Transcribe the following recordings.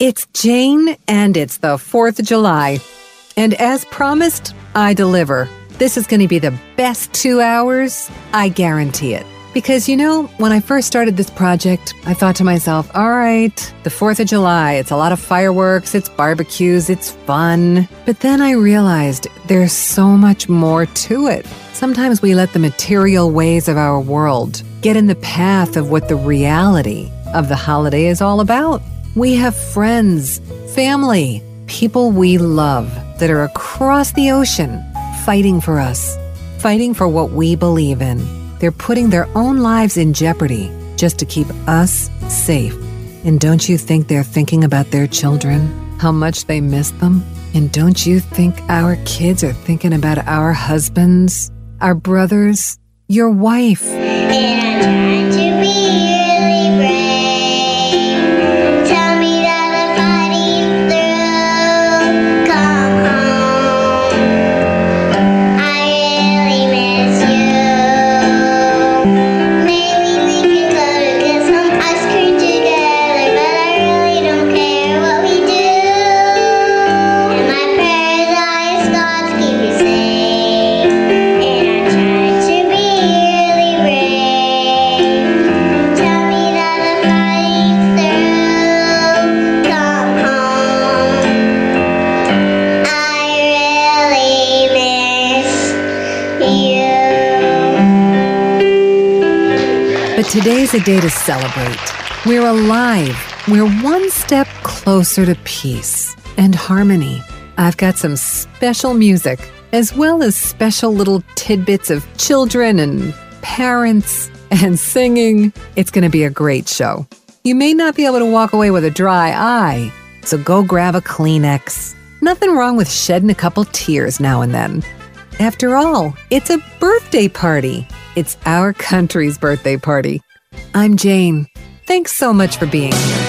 It's Jane, and it's the 4th of July. And as promised, I deliver. This is going to be the best two hours. I guarantee it. Because, you know, when I first started this project, I thought to myself, all right, the 4th of July, it's a lot of fireworks, it's barbecues, it's fun. But then I realized there's so much more to it. Sometimes we let the material ways of our world get in the path of what the reality of the holiday is all about. We have friends, family, people we love that are across the ocean fighting for us, fighting for what we believe in. They're putting their own lives in jeopardy just to keep us safe. And don't you think they're thinking about their children, how much they miss them? And don't you think our kids are thinking about our husbands, our brothers, your wife? But today's a day to celebrate. We're alive. We're one step closer to peace and harmony. I've got some special music, as well as special little tidbits of children and parents and singing. It's going to be a great show. You may not be able to walk away with a dry eye, so go grab a Kleenex. Nothing wrong with shedding a couple tears now and then. After all, it's a birthday party. It's our country's birthday party. I'm Jane. Thanks so much for being here.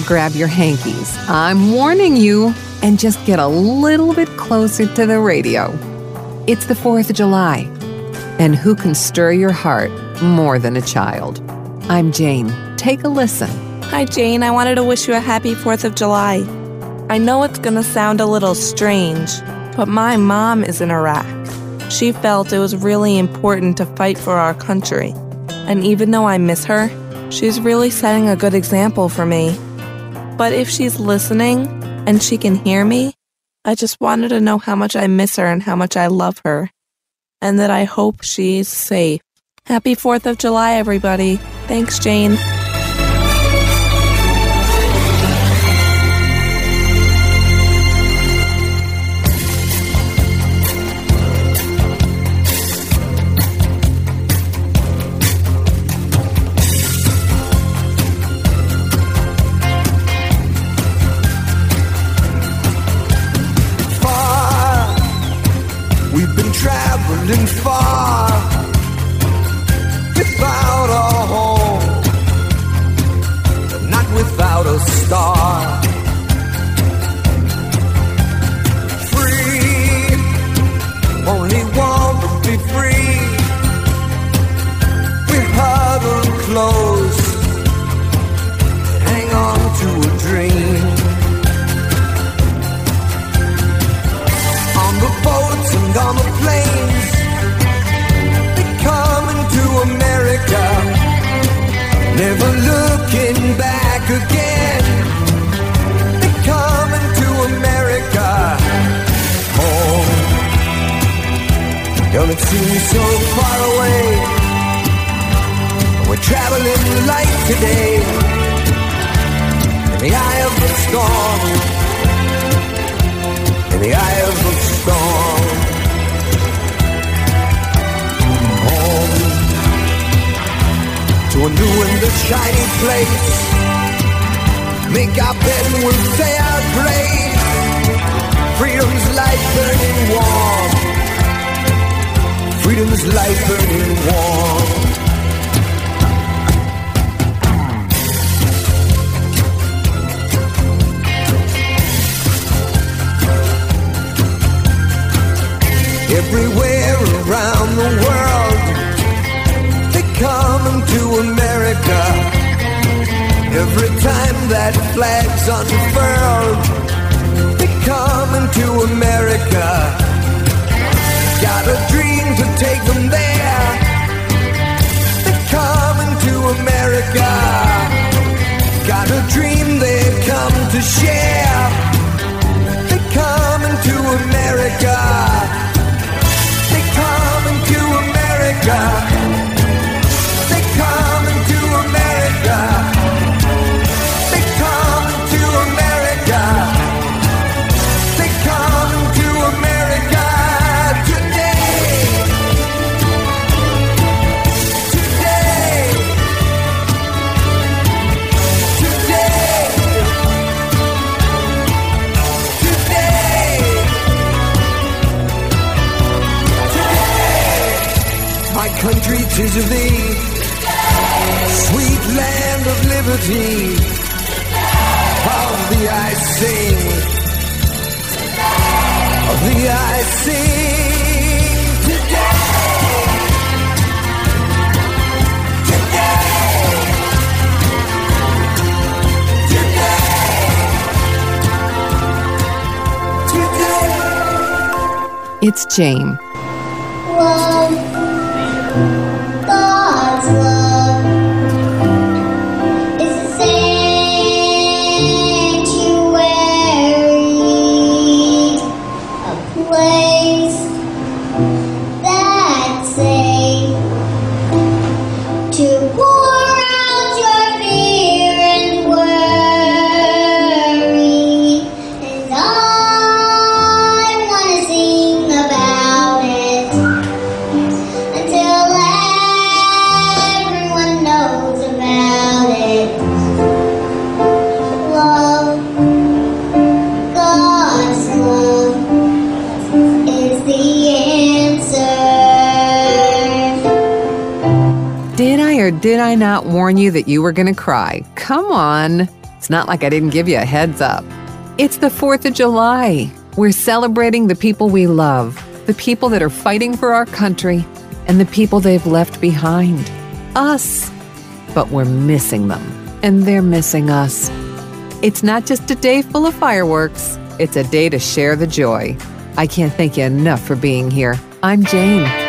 Grab your hankies. I'm warning you, and just get a little bit closer to the radio. It's the 4th of July, and who can stir your heart more than a child? I'm Jane. Take a listen. Hi, Jane. I wanted to wish you a happy 4th of July. I know it's going to sound a little strange, but my mom is in Iraq. She felt it was really important to fight for our country. And even though I miss her, she's really setting a good example for me. But if she's listening and she can hear me, I just wanted to know how much I miss her and how much I love her. And that I hope she's safe. Happy 4th of July, everybody. Thanks, Jane. Not warn you that you were going to cry? Come on. It's not like I didn't give you a heads up. It's the 4th of July. We're celebrating the people we love, the people that are fighting for our country, and the people they've left behind. Us. But we're missing them, and they're missing us. It's not just a day full of fireworks, it's a day to share the joy. I can't thank you enough for being here. I'm Jane.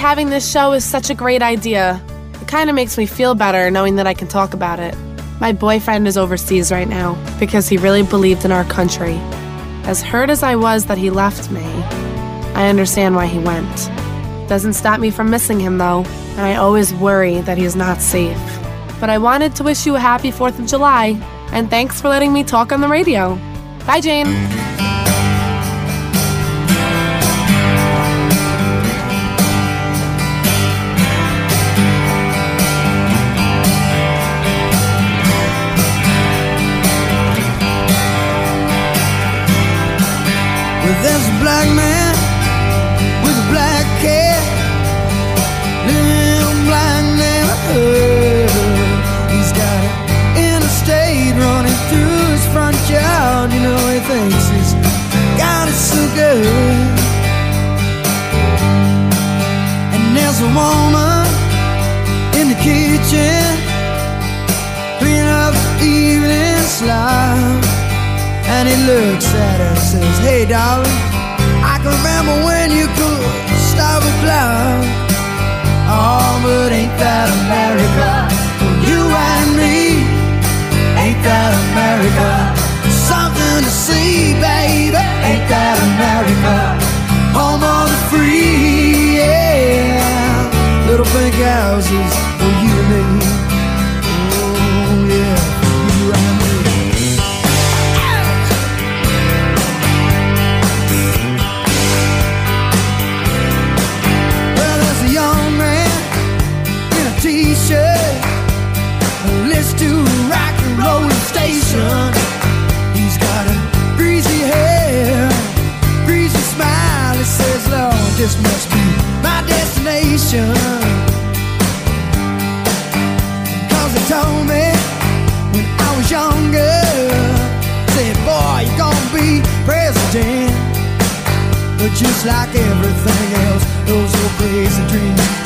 Having this show is such a great idea. It kind of makes me feel better knowing that I can talk about it. My boyfriend is overseas right now because he really believed in our country. As hurt as I was that he left me, I understand why he went. Doesn't stop me from missing him though, and I always worry that he's not safe. But I wanted to wish you a happy 4th of July, and thanks for letting me talk on the radio. Bye, Jane. Woman in the kitchen cleaning up the evening slime. And he looks at her and says, Hey, darling, I can remember when you could stop a clock. Oh, but ain't that America? For you and me, ain't that America? Something to see, baby. Ain't that America? Home of the free. Little pink houses for you and me. But just like everything else, those old crazy dreams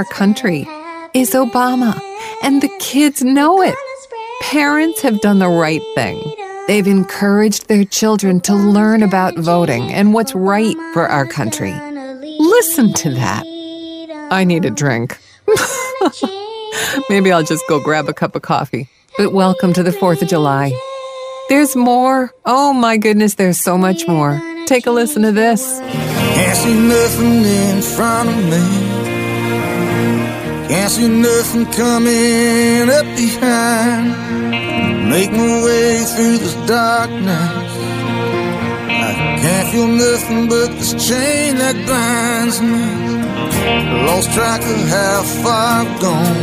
our country is Obama, and the kids know it. Parents have done the right thing. They've encouraged their children to learn about voting and what's right for our country. Listen to that. I need a drink. Maybe I'll just go grab a cup of coffee. But welcome to the 4th of July. There's more. Oh my goodness, there's so much more. Take a listen to this. Can't see nothing in front of me. Can't see nothing coming up behind. Make my way through this darkness. I can't feel nothing but this chain that binds me. Lost track of how far I've gone.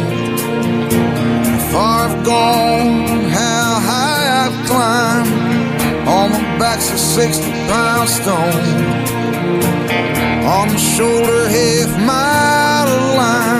How far I've gone, how high I've climbed. On my back's a 60 pound stone. On my shoulder, half mile of line.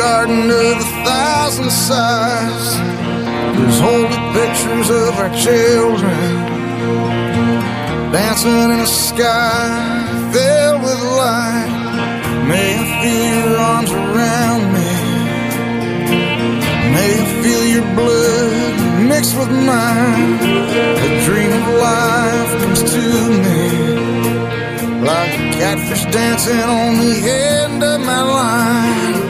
Garden of a thousand sighs. There's holy pictures of our children dancing in a sky filled with light. May I feel your arms around me. May I feel your blood mixed with mine. A dream of life comes to me. Like a catfish dancing on the end of my line.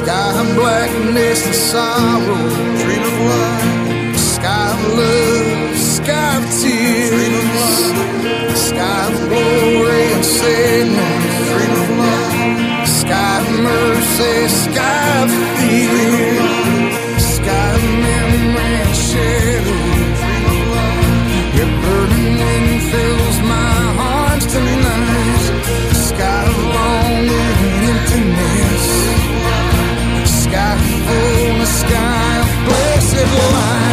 Sky of blackness and sorrow, dream of life. Sky of love, sky of tears. Dream of love. Sky of glory and sadness, dream of love. Sky of mercy, sky of fear. Sky of memory and shadow, dream of love. Your burning wind fills blessed light.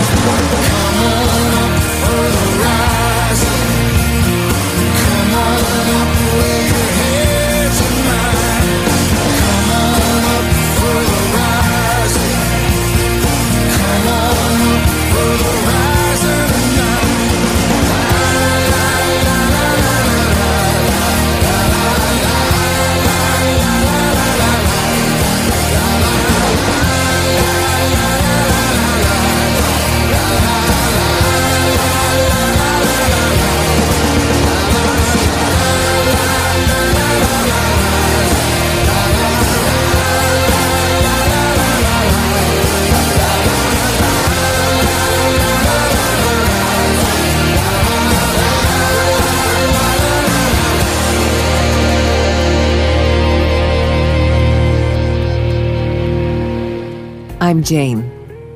Jane.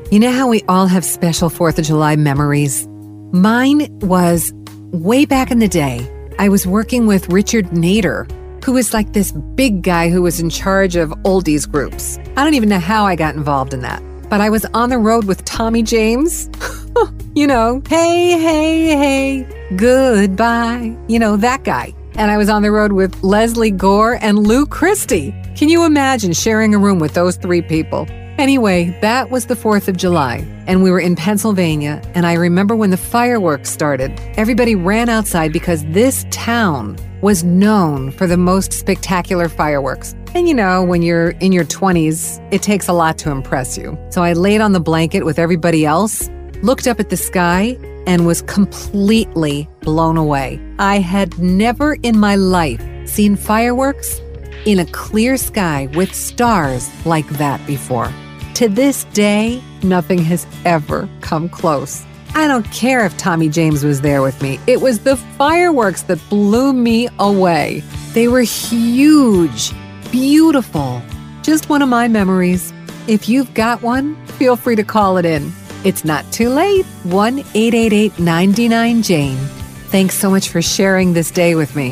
You know how we all have special 4th of July memories? Mine was way back in the day. I was working with Richard Nader, who was like this big guy who was in charge of oldies groups. I don't even know how I got involved in that. But I was on the road with Tommy James. you know, hey, hey, hey, goodbye. You know, that guy. And I was on the road with Lesley Gore and Lou Christie. Can you imagine sharing a room with those three people? Anyway, that was the 4th of July, and we were in Pennsylvania. And I remember when the fireworks started, everybody ran outside because this town was known for the most spectacular fireworks. And you know, when you're in your 20s, it takes a lot to impress you. So I laid on the blanket with everybody else, looked up at the sky, and was completely blown away. I had never in my life seen fireworks in a clear sky with stars like that before. To this day, nothing has ever come close. I don't care if Tommy James was there with me. It was the fireworks that blew me away. They were huge, beautiful. Just one of my memories. If you've got one, feel free to call it in. It's not too late. 1 888 99 Jane. Thanks so much for sharing this day with me.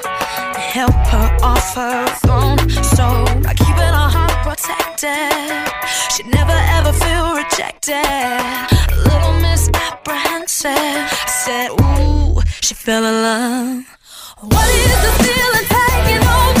help her off her throne. So by keeping her heart protected, she'd never ever feel rejected. A little misapprehensive, I said, Ooh, she fell in love. What is the feeling taking over?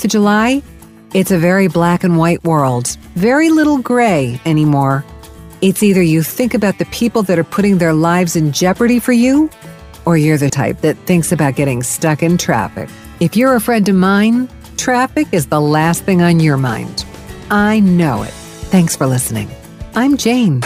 4th of July, it's a very black and white world, very little gray anymore. It's either you think about the people that are putting their lives in jeopardy for you, or you're the type that thinks about getting stuck in traffic. If you're a friend of mine, traffic is the last thing on your mind. I know it. Thanks for listening. I'm Jane.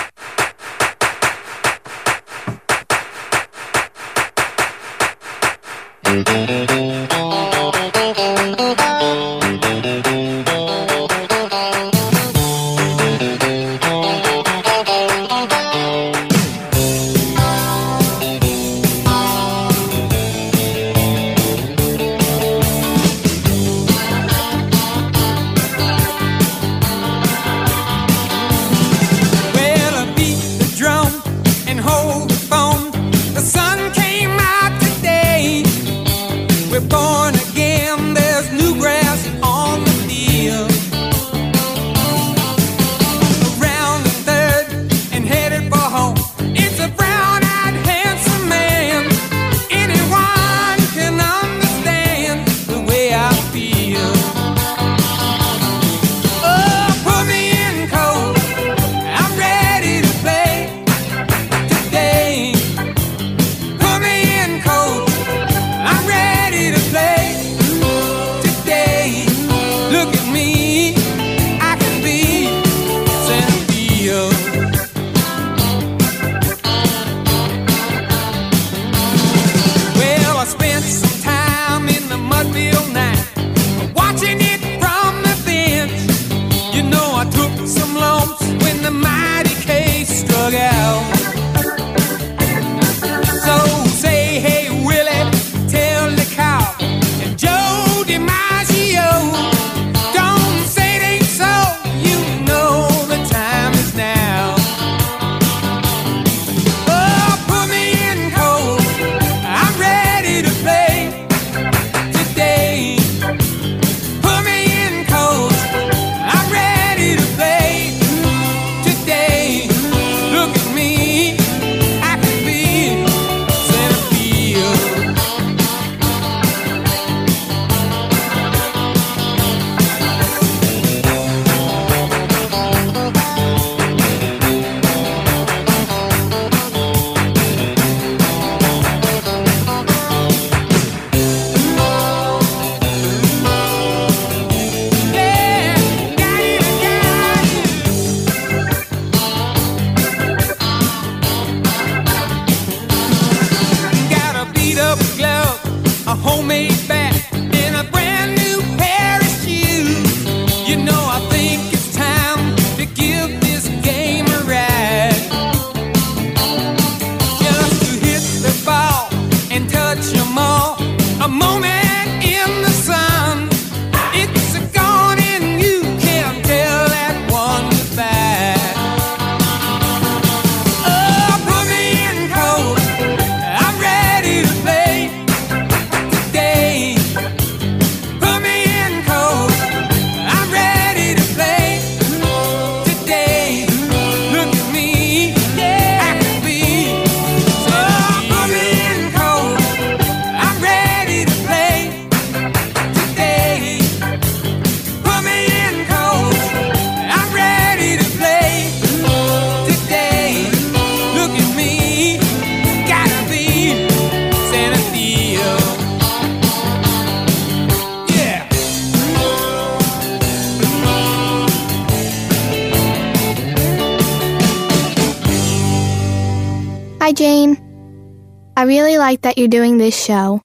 really like that you're doing this show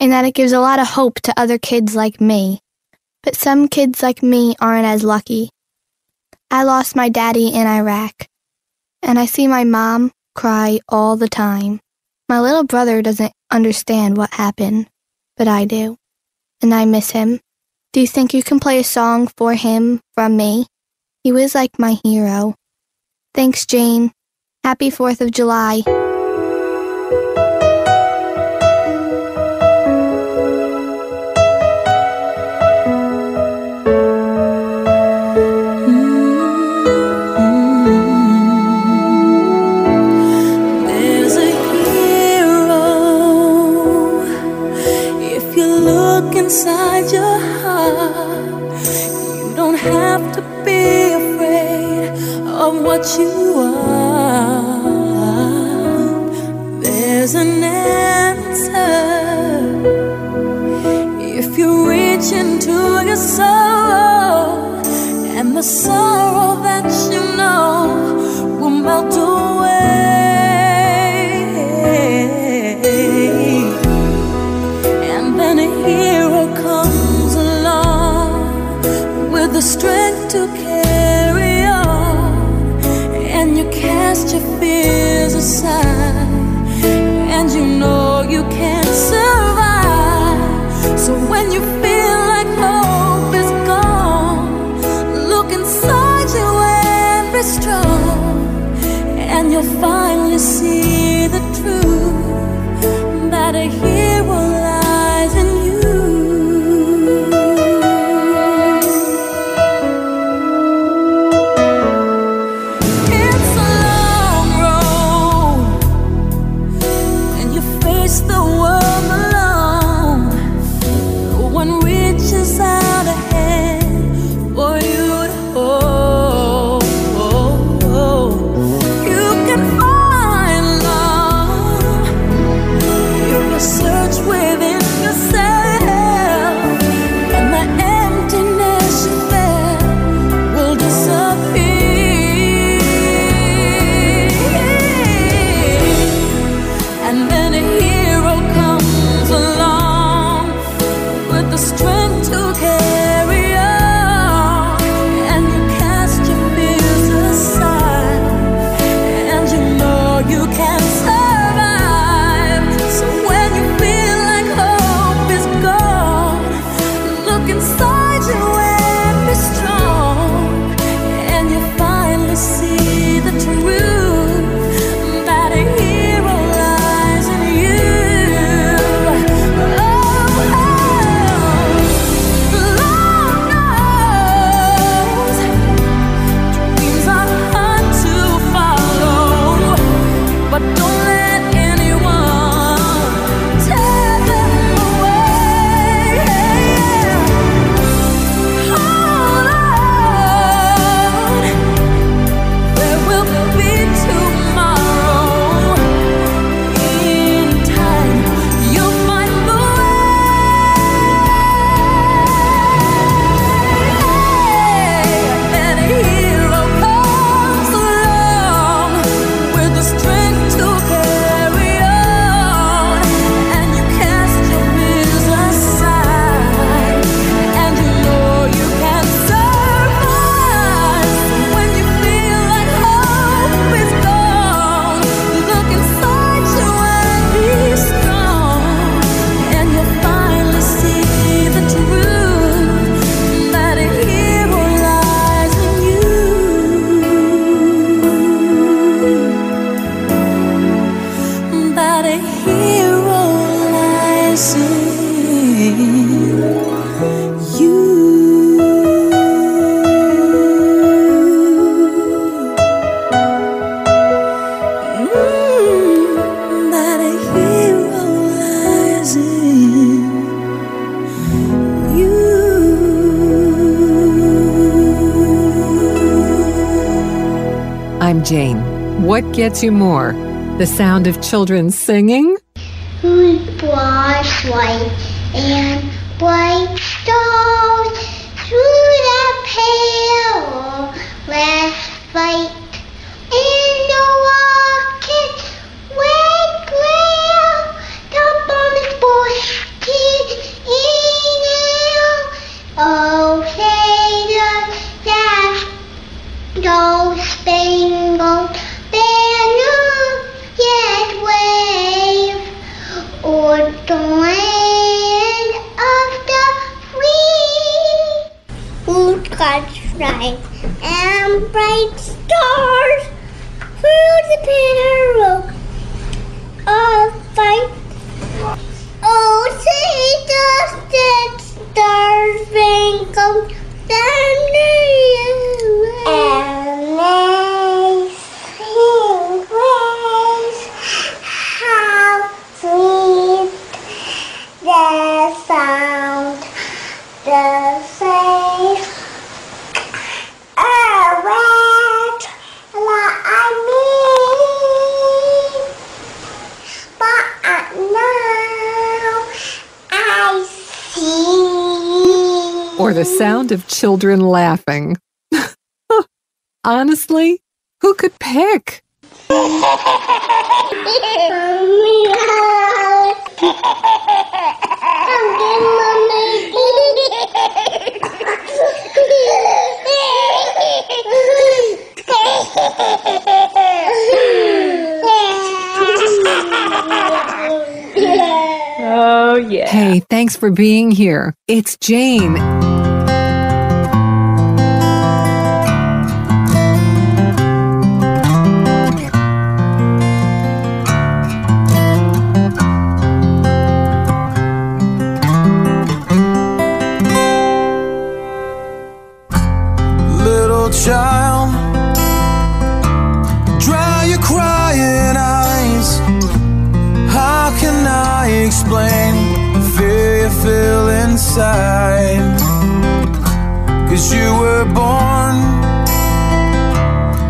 and that it gives a lot of hope to other kids like me. But some kids like me aren't as lucky. I lost my daddy in Iraq, and I see my mom cry all the time. My little brother doesn't understand what happened, but I do, and I miss him. Do you think you can play a song for him from me? He was like my hero. Thanks, Jane. Happy 4th of July. you are. There's an answer if you reach into your soul and the sorrow that you know. and you know you can't survive. So when you feel like hope is gone, look inside you and be strong, and you'll finally see the truth that a gets you more the sound of children singing. Who was white and The land of the free. Food God's right and bright stars through the peril of fight. Oh, see the dead stars twinkle down the I mean. But I see. Or the sound of children laughing. Honestly, who could pick? Mommy. Oh, yeah. Hey, thanks for being here. It's Jane. Inside? Cause you were born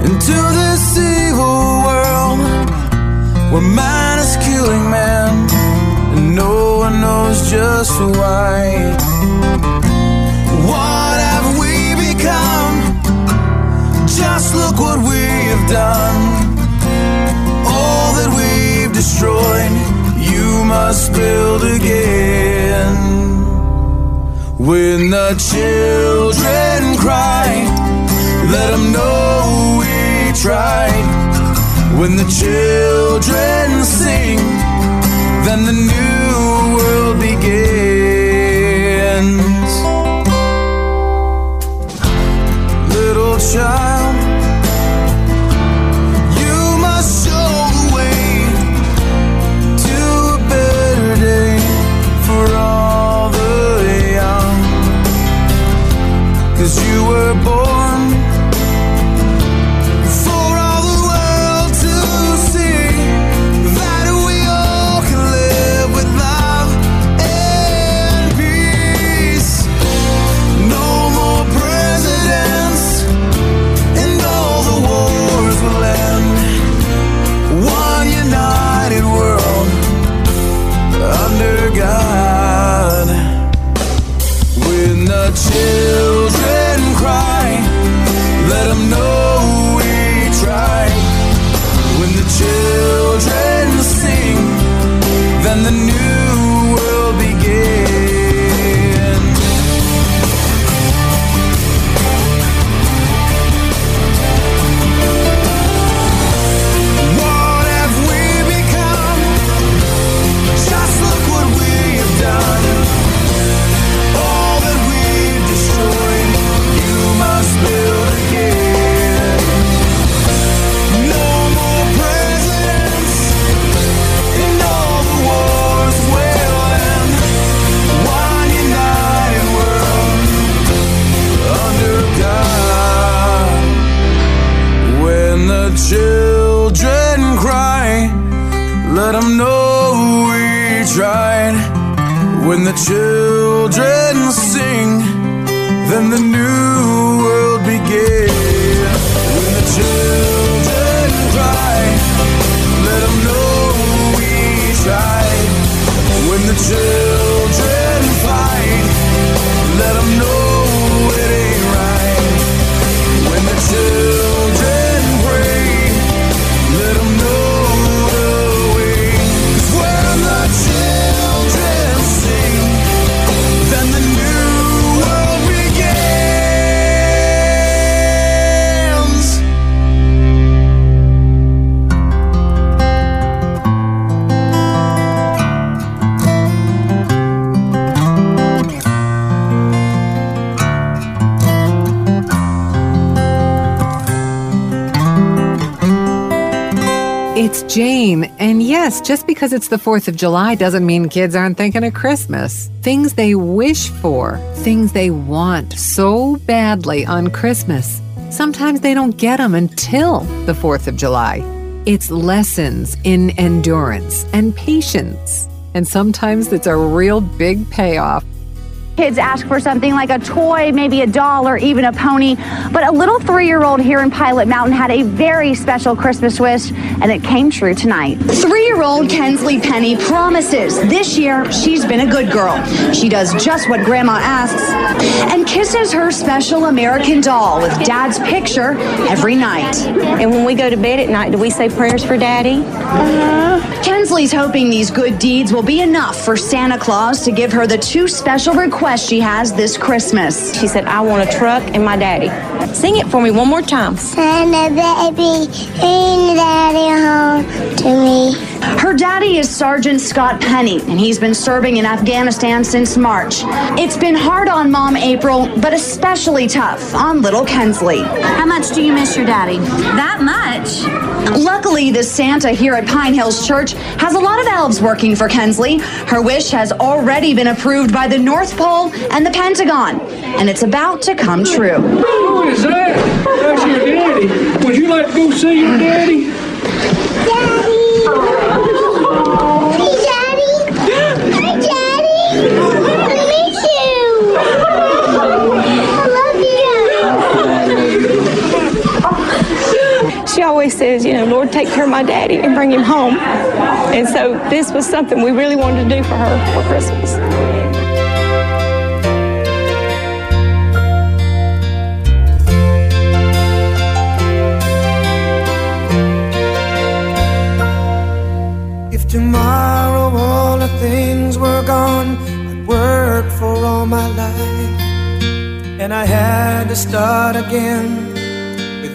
into this evil world where man is killing man, and no one knows just why. What have we become? Just look what we have done. All that we've destroyed, you must build again. When the children cry, let them know we tried. When the children sing, then the new world begins. Little child, Cause you were born because it's the 4th of July doesn't mean kids aren't thinking of Christmas. Things they wish for, things they want so badly on Christmas. Sometimes they don't get them until the 4th of July. It's lessons in endurance and patience. And sometimes it's a real big payoff. Kids ask for something like a toy, maybe a doll, or even a pony. But a little three year old here in Pilot Mountain had a very special Christmas wish, and it came true tonight. Three year old Kensley Penny promises this year she's been a good girl. She does just what Grandma asks and kisses her special American doll with Dad's picture every night. And when we go to bed at night, do we say prayers for Daddy? Uh-huh. Kensley's hoping these good deeds will be enough for Santa Claus to give her the two special requests she has this Christmas. She said, I want a truck and my daddy. Sing it for me one more time. Santa baby, bring daddy home to me. Her daddy is Sergeant Scott Penny, and he's been serving in Afghanistan since March. It's been hard on Mom April, but especially tough on little Kensley. How much do you miss your daddy? That much. Luckily, the Santa here at Pine Hills Church has a lot of elves working for Kensley. Her wish has already been approved by the North Pole and the Pentagon, and it's about to come true. Who is that? That's your daddy. Would you like to go see your daddy? Daddy. Says, you know, Lord, take care of my daddy and bring him home. And so this was something we really wanted to do for her for Christmas. If tomorrow all the things were gone I'd work for all my life And I had to start again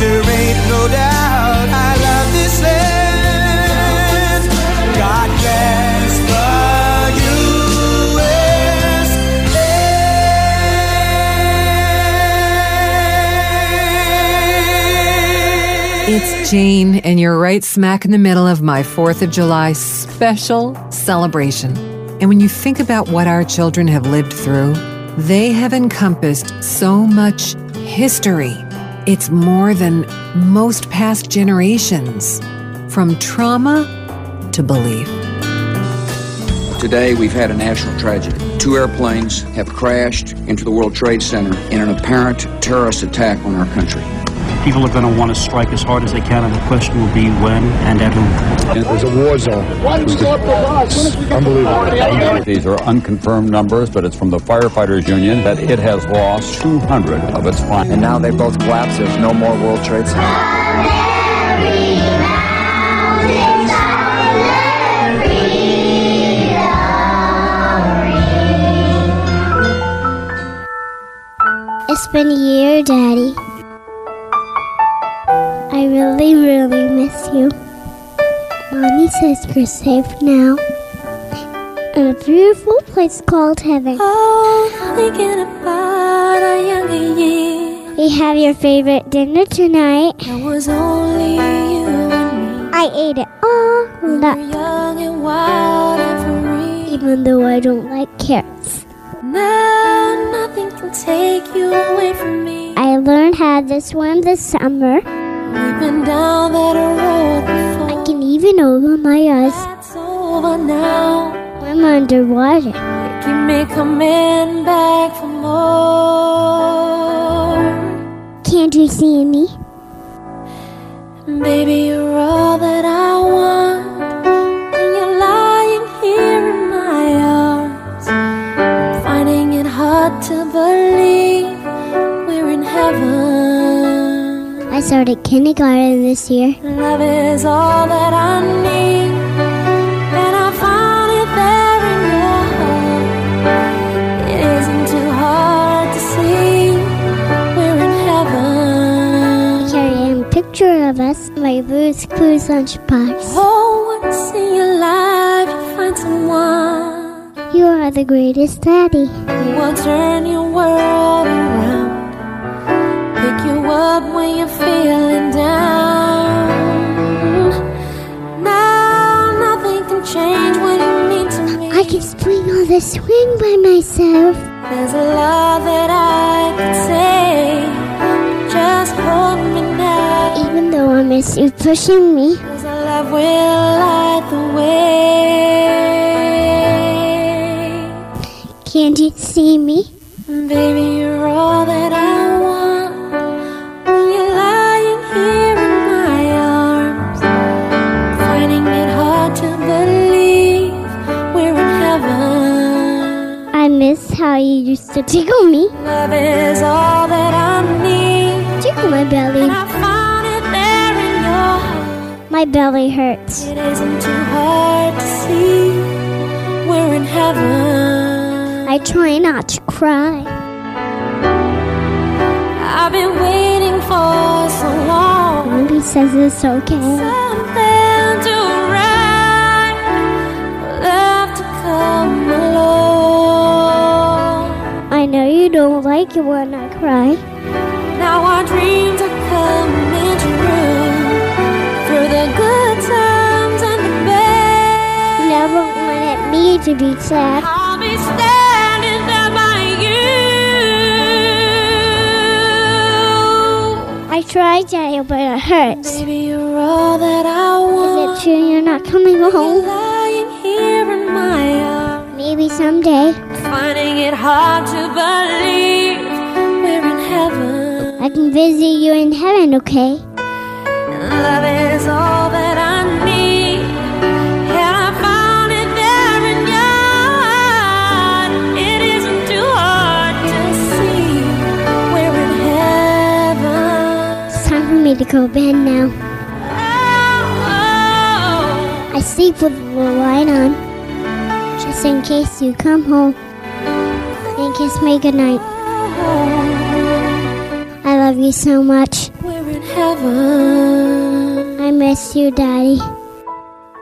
There ain't no doubt I love this land. God bless the It's Jane, and you're right smack in the middle of my 4th of July special celebration. And when you think about what our children have lived through, they have encompassed so much history. It's more than most past generations, from trauma to belief. Today, we've had a national tragedy. Two airplanes have crashed into the World Trade Center in an apparent terrorist attack on our country. People are going to want to strike as hard as they can, and the question will be when and at whom. It was a war zone. Unbelievable. These are unconfirmed numbers, but it's from the firefighters union that it has lost 200 of its fine. And now they both collapsed. There's no more World Trade Center. It's been a year, Daddy. I really, really miss you. Mommy says you're safe now. In a beautiful place called heaven. Oh, thinking about our younger years. We have your favorite dinner tonight. It was only you and me. I ate it all We up, young and wild and free. even though I don't like carrots. Now nothing can take you away from me. I learned how to swim this summer. We've been down that road before. I can even open my eyes It's over now. I'm underwater. Keep me coming back for more. Can't you see me? Baby, you're all that I want. And you're lying here in my arms. I'm finding it hard to believe I started kindergarten this year. Love is all that I need. And I found it there in your heart. It isn't too hard to see. We're in heaven. Carry a picture of us, my Blue's Clues lunchbox. Oh, once in your life you find someone You are the greatest daddy. who will turn your world around. Pick you up when you're feeling down. Now nothing can change what you mean to me. I can swing on the swing by myself. There's a lot that I could say. Just hold me now. Even though I miss you pushing me. Cause our love will light the way. Can't you see me? Baby, you're all that I want. How you used to tickle me. Love is all that I need. Tickle my belly. And I found it there in your. My belly hurts. It isn't too hard to see. We're in heaven. I try not to cry. I've been waiting for so long. Mommy says it's okay. Something to write, love to come along. I know you don't like it when I cry. Now our dreams are coming true through the good times and the bad. Never wanted me to be sad. I'll be standing there by you. I tried, Daddy, but it hurts. Baby, you're all that I want. Is it true you're not coming home? lying here in my. Maybe someday Finding it hard to believe we're in heaven. I can visit you in heaven, okay? Love is all that I need. And I found it there in your heart. It isn't too hard to see. We're in heaven. It's time for me to go to bed now. Oh, oh, oh. I sleep with the light on, just in case you come home. And kiss me goodnight. I love you so much. we're in heaven. I miss you, Daddy.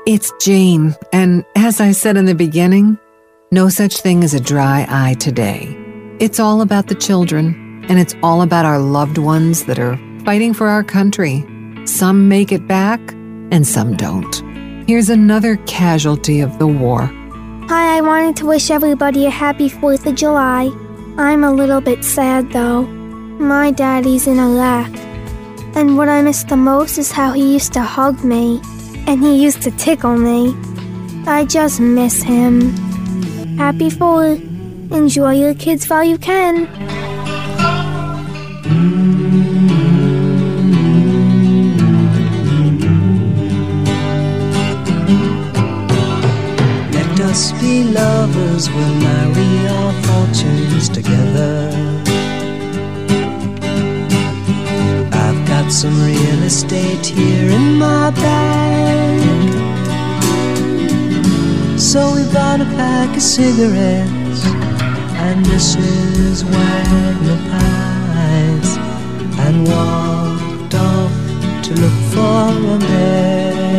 It's Jane, and as I said in the beginning, no such thing as a dry eye today. It's all about the children, and it's all about our loved ones that are fighting for our country. Some make it back, and some don't. Here's another casualty of the war. Hi, I wanted to wish everybody a happy 4th of July. I'm a little bit sad though. My daddy's in Iraq. And what I miss the most is how he used to hug me. And he used to tickle me. I just miss him. Happy 4th. Enjoy your kids while you can. Us be lovers, we'll marry our fortunes together. I've got some real estate here in my bag. So we bought a pack of cigarettes and Mrs. Wagner pies and walked off to look for America.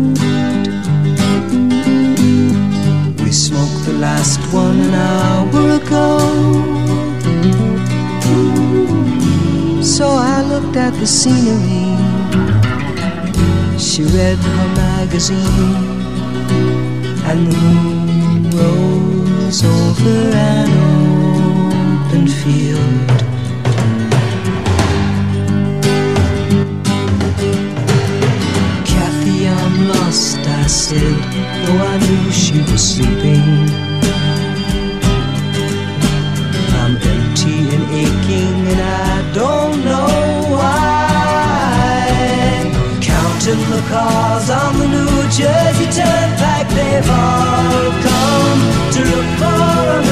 Last one an hour ago. So I looked at the scenery. She read her magazine, and the moon rose over an open field. Kathy, I'm lost, I said, though I knew she was sleeping. Cars on the New Jersey Turnpike, they've all come to look for America.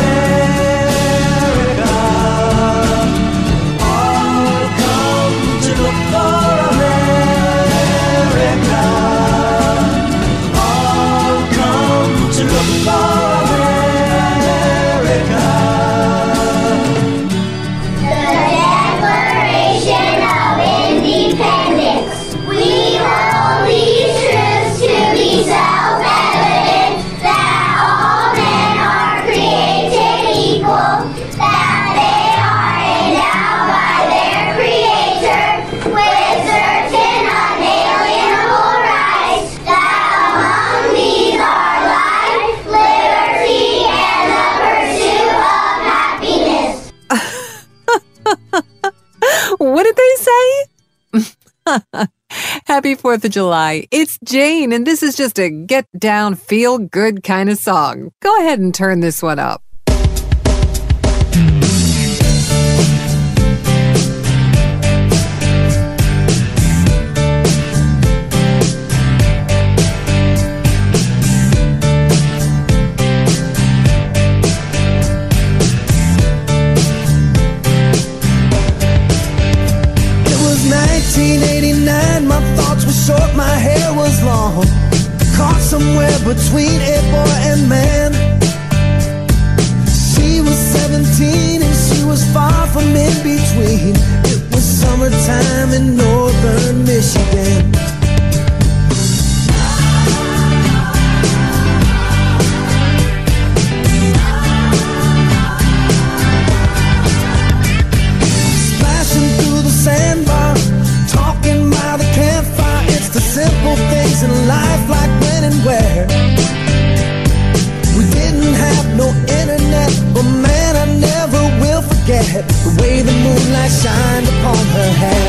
4th of July. It's Jane, and this is just a get down, feel good kind of song. Go ahead and turn this one up. Somewhere between a boy and man. She was 17 and she was far from in between. It was summertime in northern Michigan. Splashing through the sandbar, talking by the campfire. It's the simple things in life, like when and where. We didn't have no internet, but man, I never will forget the way the moonlight shined upon her hair.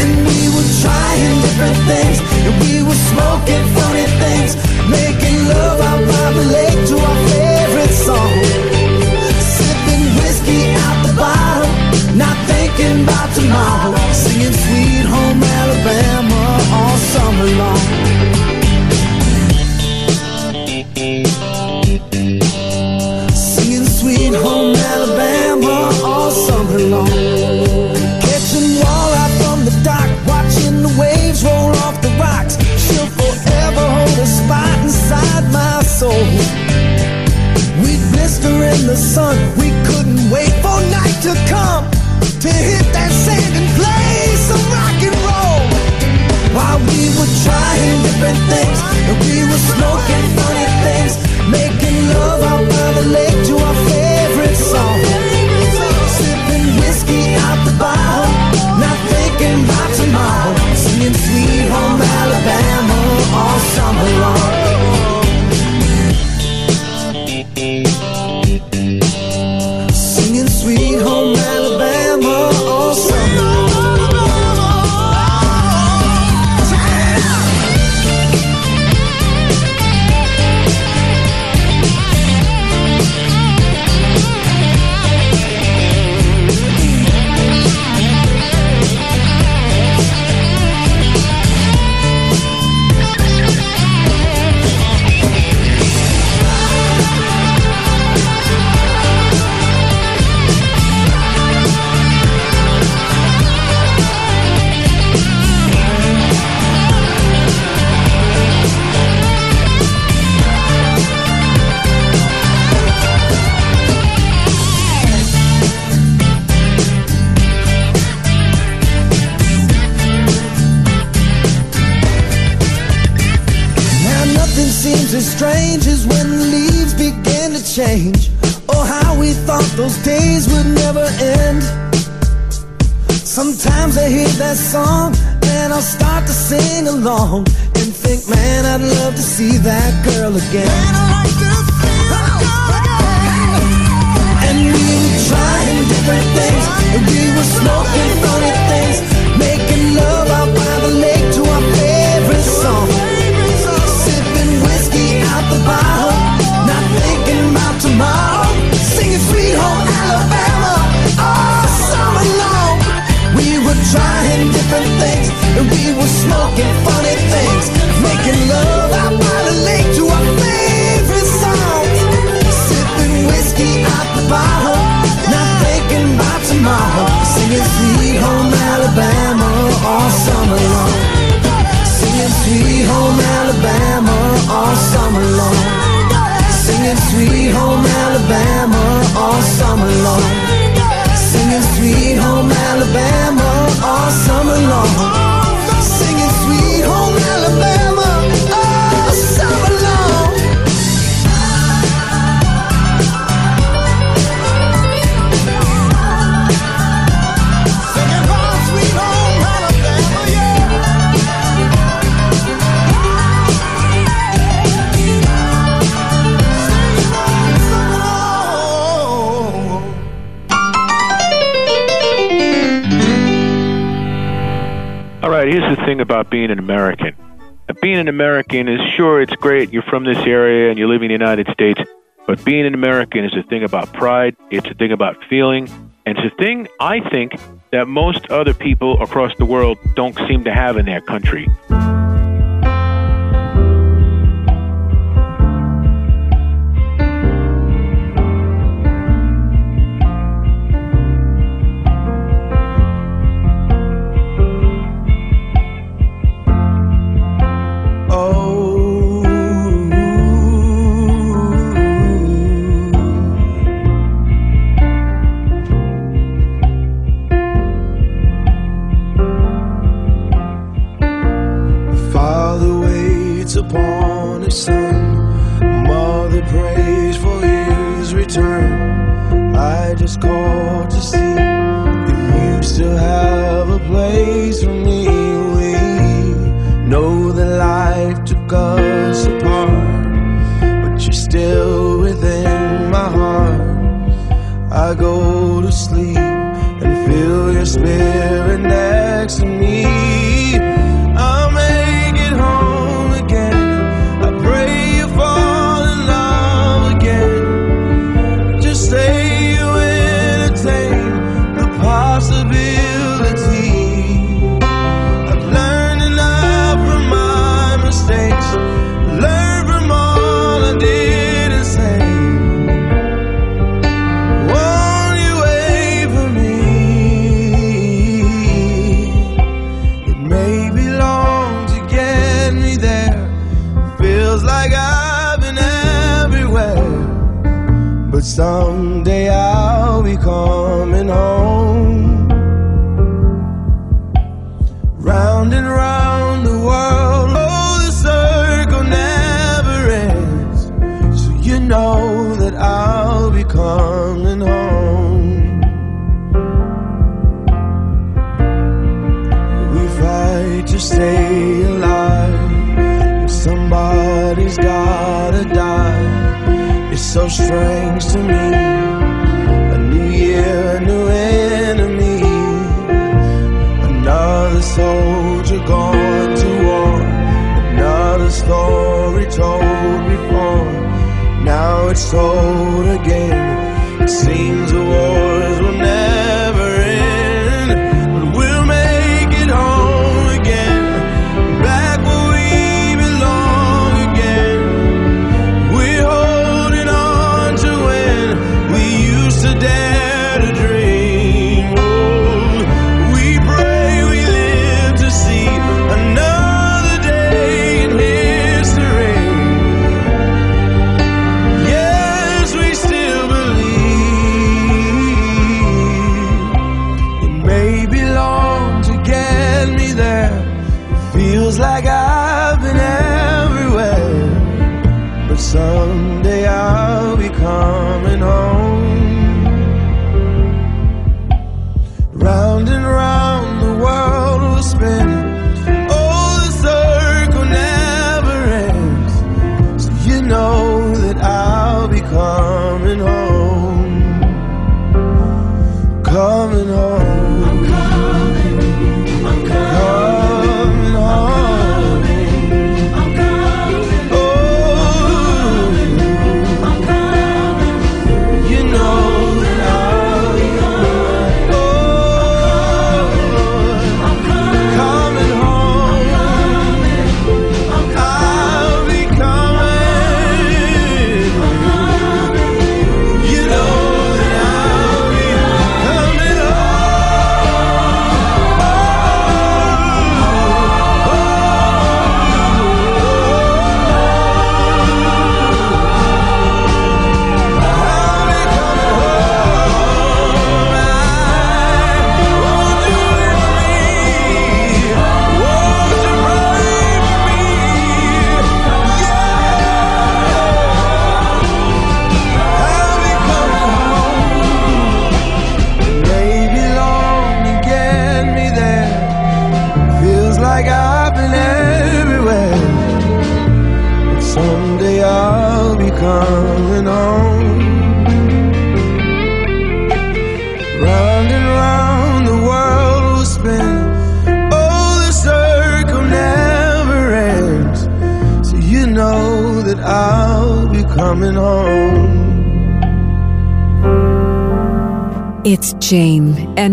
And we were trying different things, and we were smoking funny things, making love out by the lake to our favorite song. Sipping whiskey out the bottle, not thinking about tomorrow. Singing Sweet Home Alabama all summer long. Catching walleye from the dock, watching the waves roll off the rocks. She'll forever hold a spot inside my soul. We'd blister in the sun, we couldn't wait for night to come to hit that sand and play some rock and roll. While we were trying different things, and we were smoking funny things, making love out by the lake seems as strange as when the leaves begin to change. Oh, how we thought those days would never end. Sometimes I hear that song and I'll start to sing along and think, man, I'd love to see that girl again. And we were trying different things, and we were smoking funny things, trying different things, and we were smoking funny things, making love out by the lake to our favorite songs. Sipping whiskey out the bottle, not thinking about tomorrow. Singing Sweet Home Alabama all summer long. Singing Sweet Home Alabama all summer long. Singing Sweet Home Alabama all summer long. Singing Sweet Home Alabama all summer long. Singing Sweet Home Alabama thing about being an American. Being an American is sure it's great. You're from this area and you live in the United States, but being an American is a thing about pride. It's a thing about feeling, and it's a thing I think that most other people across the world don't seem to have in their country. Just called to see if you still have a place for me. We know that life took us apart, but you're still within my heart. I go to sleep and feel your spirit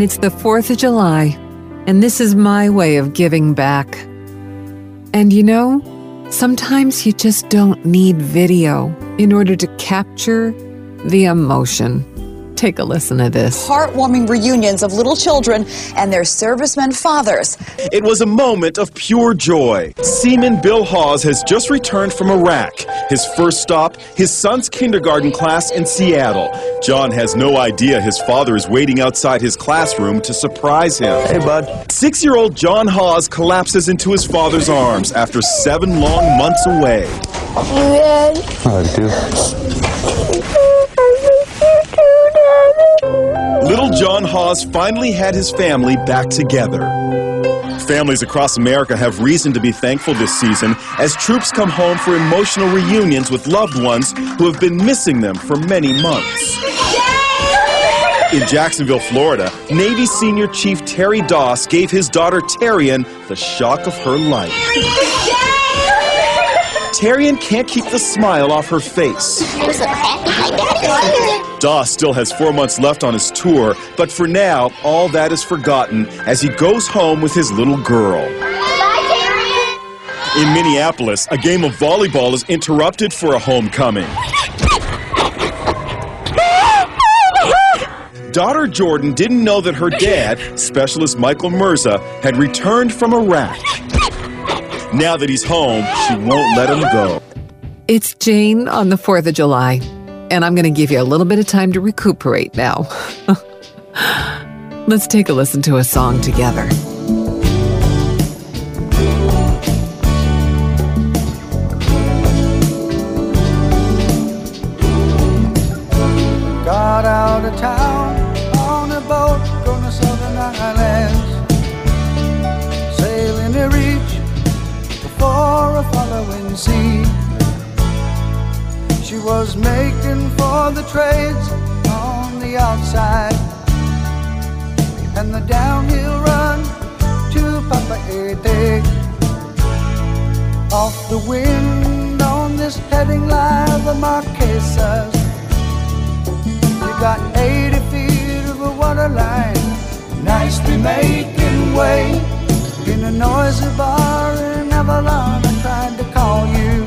it's the 4th of July, and this is my way of giving back. And you know, sometimes you just don't need video in order to capture the emotion. Take a listen to this. heartwarming reunions of little children and their servicemen fathers. It was a moment of pure joy. Seaman Bill Hawes has just returned from Iraq. His first stop, his son's kindergarten class in Seattle. John has no idea his father is waiting outside his classroom to surprise him. Hey, bud. Six year old John Hawes collapses into his father's arms after seven long months away. I do. Little John Hawes finally had his family back together. Families across America have reason to be thankful this season as troops come home for emotional reunions with loved ones who have been missing them for many months. In Jacksonville, Florida, Navy Senior Chief Terry Doss gave his daughter Terrian the shock of her life. Terrian can't keep the smile off her face. Doss still has four months left on his tour, but for now, all that is forgotten as he goes home with his little girl. In Minneapolis, a game of volleyball is interrupted for a homecoming. Daughter Jordan didn't know that her dad, Specialist Michael Mirza, had returned from Iraq. Now that he's home, she won't let him go. It's Jane on the 4th of July. And I'm going to give you a little bit of time to recuperate now. Let's take a listen to a song together. Making for the trades on the outside. And the downhill run to Papeete. Off the wind on this heading line, the Marquesas. You got 80 feet of a water line, nicely making way. In a noisy bar in Avalon, I tried to call you.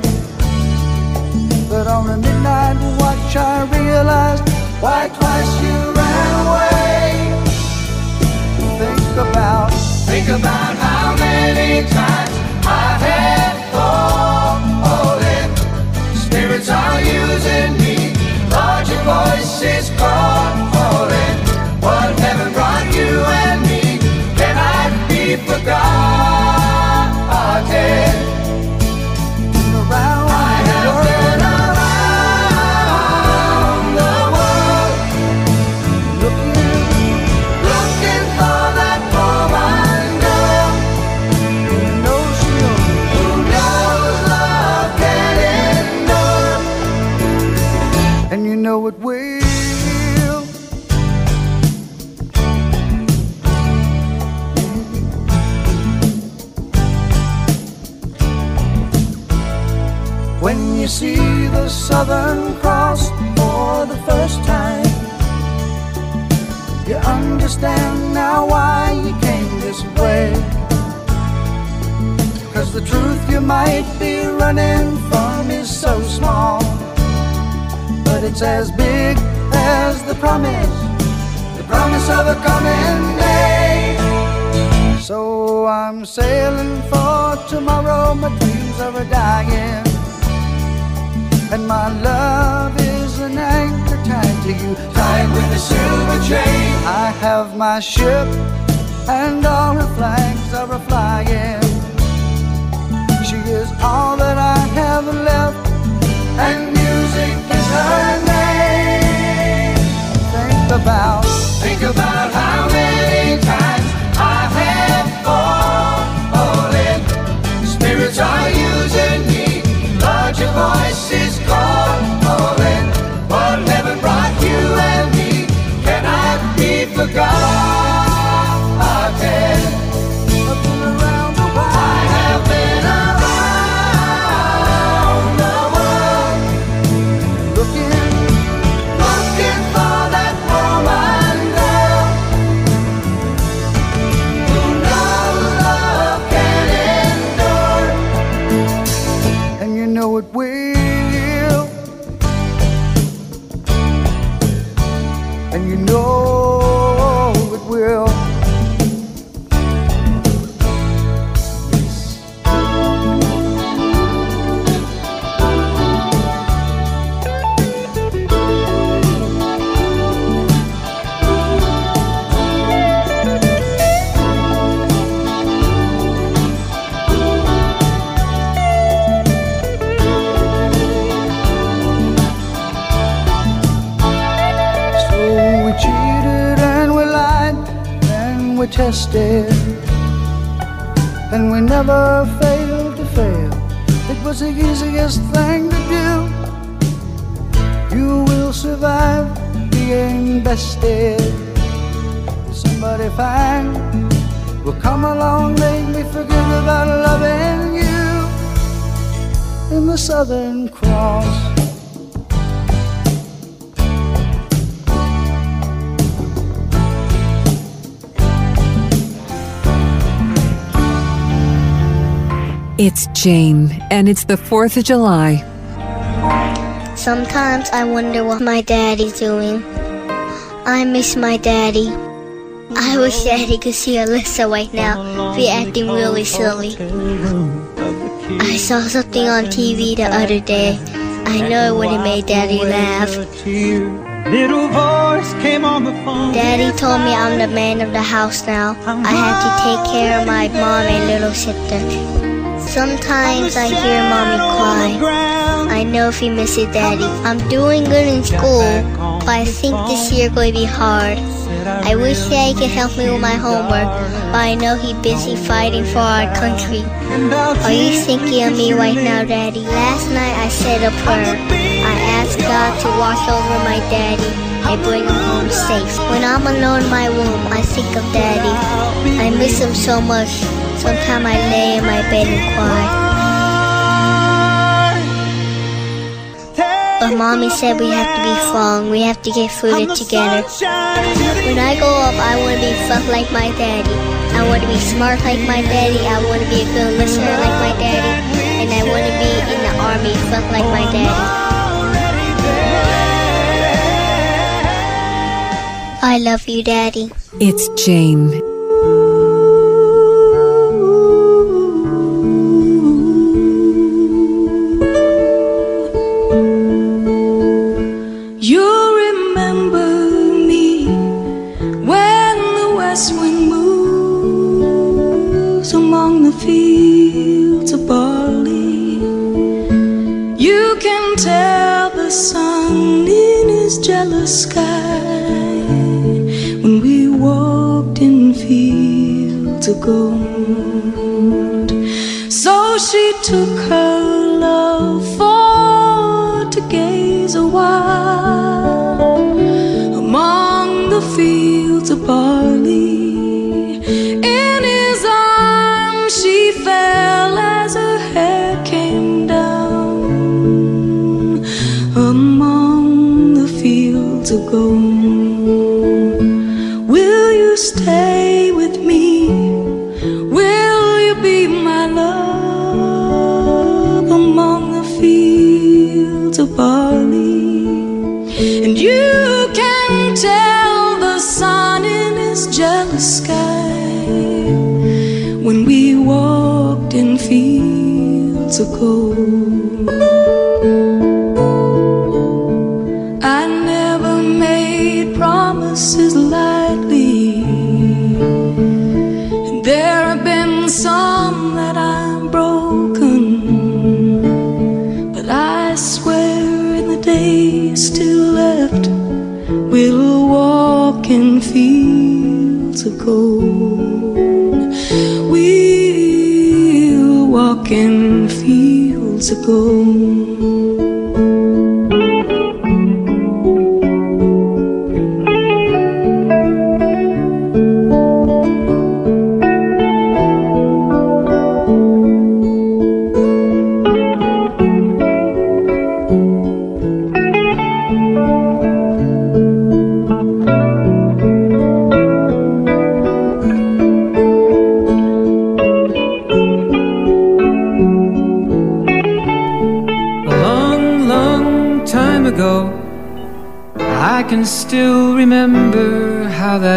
On a midnight watch, I realized why twice you ran away. Think about, think about how many times I had fallen. Spirits are using me. Lord, your voice is calling. What heaven brought you and me cannot be forgotten. Southern Cross for the first time, you understand now why you came this way. Cause the truth you might be running from is so small, but it's as big as the promise, the promise of a coming day. So I'm sailing for tomorrow, my dreams are dying. And my love is an anchor tied to you, tied with a silver chain. I have my ship, and all her flags are flying. She is all that I have left, and and we. Never failed to fail. It was the easiest thing to do. You will survive being bested. Somebody fine will come along, make me forget about loving you in the Southern Cross. It's Jane, and it's the 4th of July. Sometimes I wonder what my daddy's doing. I miss my daddy. I wish daddy could see Alyssa right now, be acting really silly. I saw something on TV the other day. I know it would have made Daddy laugh. Little voice came on the phone. Daddy told me I'm the man of the house now. I have to take care of my mom and little sister. Sometimes I hear mommy cry. I know he misses daddy. I'm doing good in school, but I think this year going to be hard. I wish daddy could help me with my homework, but I know he's busy fighting for our country. Are you thinking of me right now, daddy? Last night I said a prayer. I asked God to watch over my daddy and bring him home safe. When I'm alone in my room, I think of daddy. I miss him so much. Sometimes I lay in my bed and cry. But mommy said we have to be strong. We have to get through it together. When I grow up, I want to be tough like my daddy. I want to be smart like my daddy. I want to be a good listener like my daddy. And I want to be in the army tough like my daddy. I love you, Daddy. It's Jane. You remember me when the west wind moves among the fields of barley. You can tell the sun in his jealous sky of gold. So she took her love for to gaze a while among the fields of fields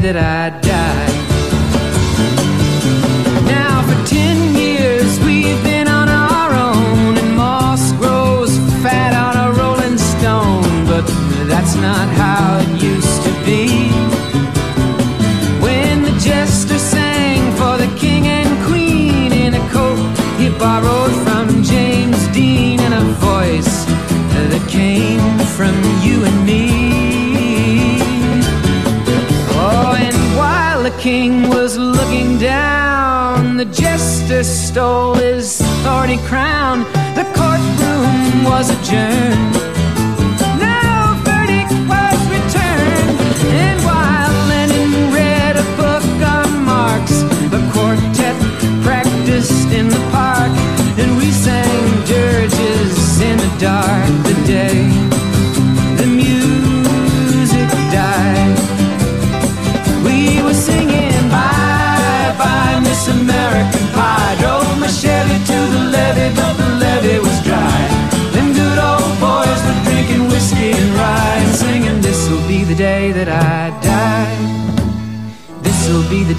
that I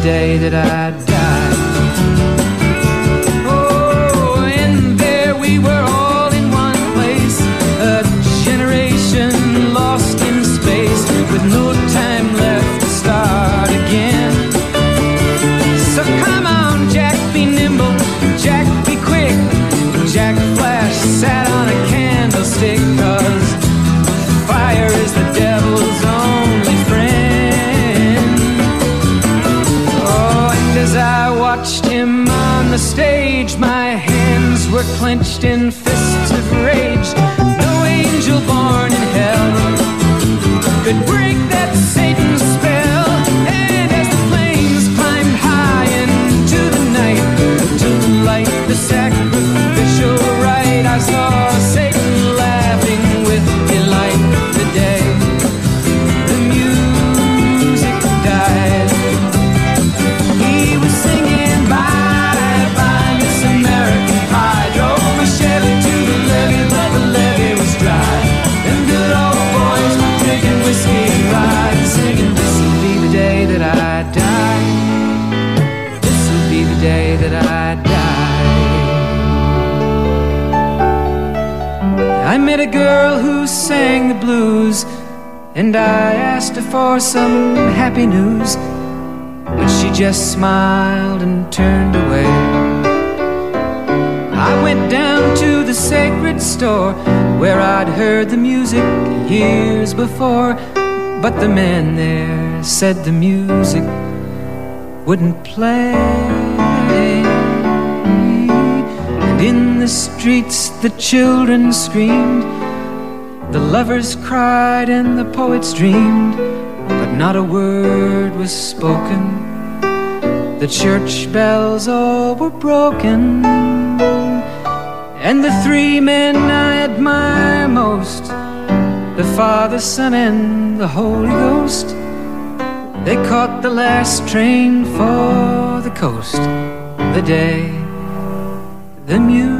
the day that I clenched in fists of rage. No angel born in hell could. met a girl who sang the blues, and I asked her for some happy news, but she just smiled and turned away. I went down to the sacred store where I'd heard the music years before, but the man there said the music wouldn't play. streets the children screamed, the lovers cried, and the poets dreamed, but not a word was spoken. The church bells all were broken, and the three men I admire most the Father, Son, and the Holy Ghost. They caught the last train for the coast the day the music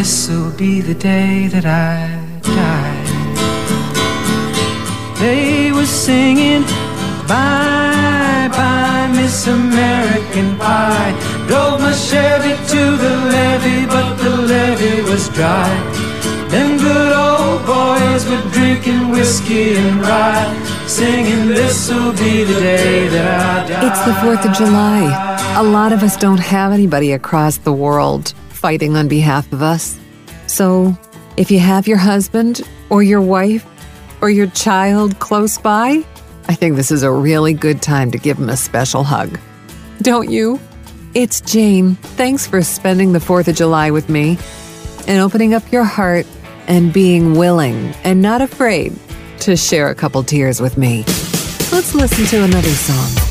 This'll be the day that I die. They were singing, Bye bye, Miss American Pie. Drove my Chevy to the levee, but the levee was dry. Them good old boys were drinking whiskey and rye, singing, This'll be the day that I die. It's the 4th of July. A lot of us don't have anybody across the world fighting on behalf of us. So, if you have your husband or your wife or your child close by, I think this is a really good time to give them a special hug. Don't you? It's Jane. Thanks for spending the 4th of July with me and opening up your heart and being willing and not afraid to share a couple tears with me. Let's listen to another song.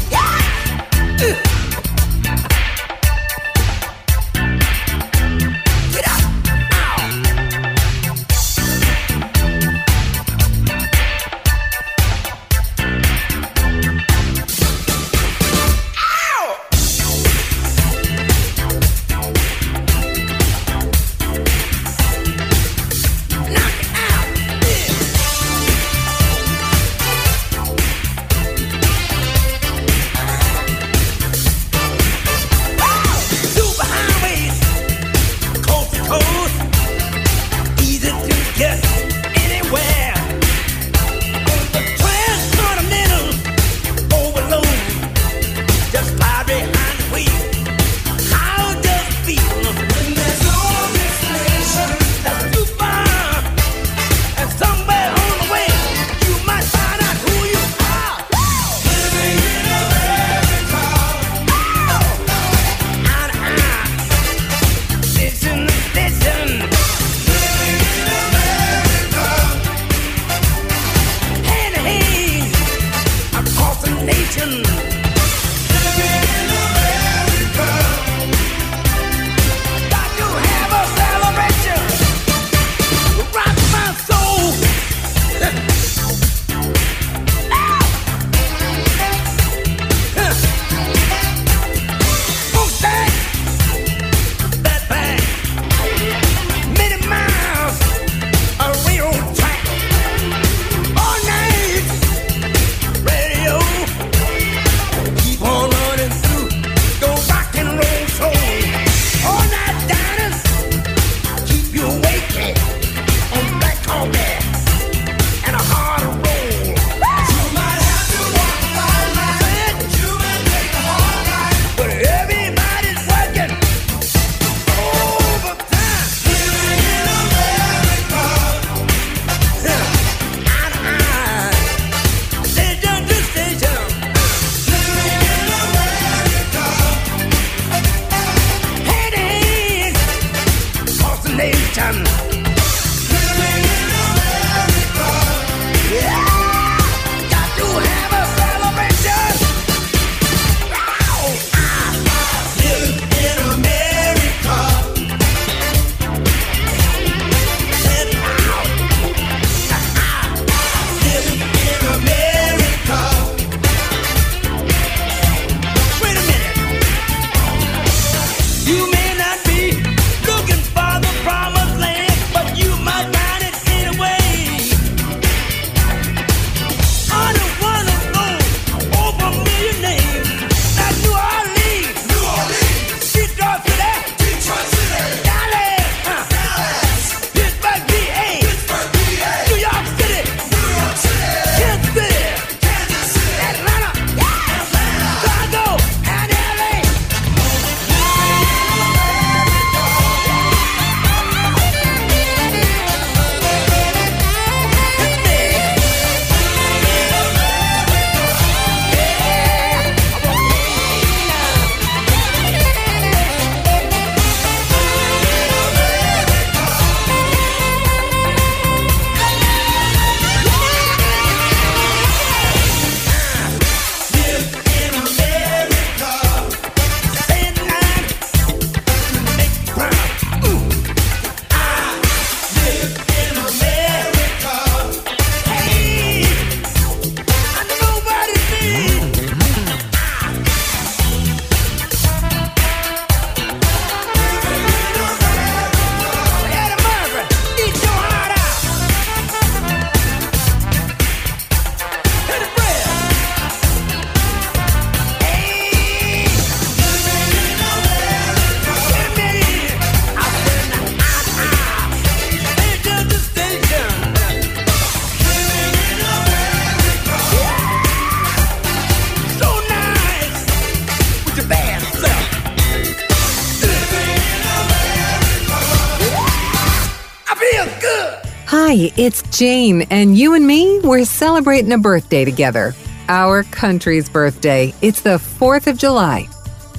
Hi, it's Jane, and you and me, we're celebrating a birthday together. Our country's birthday. It's the 4th of July.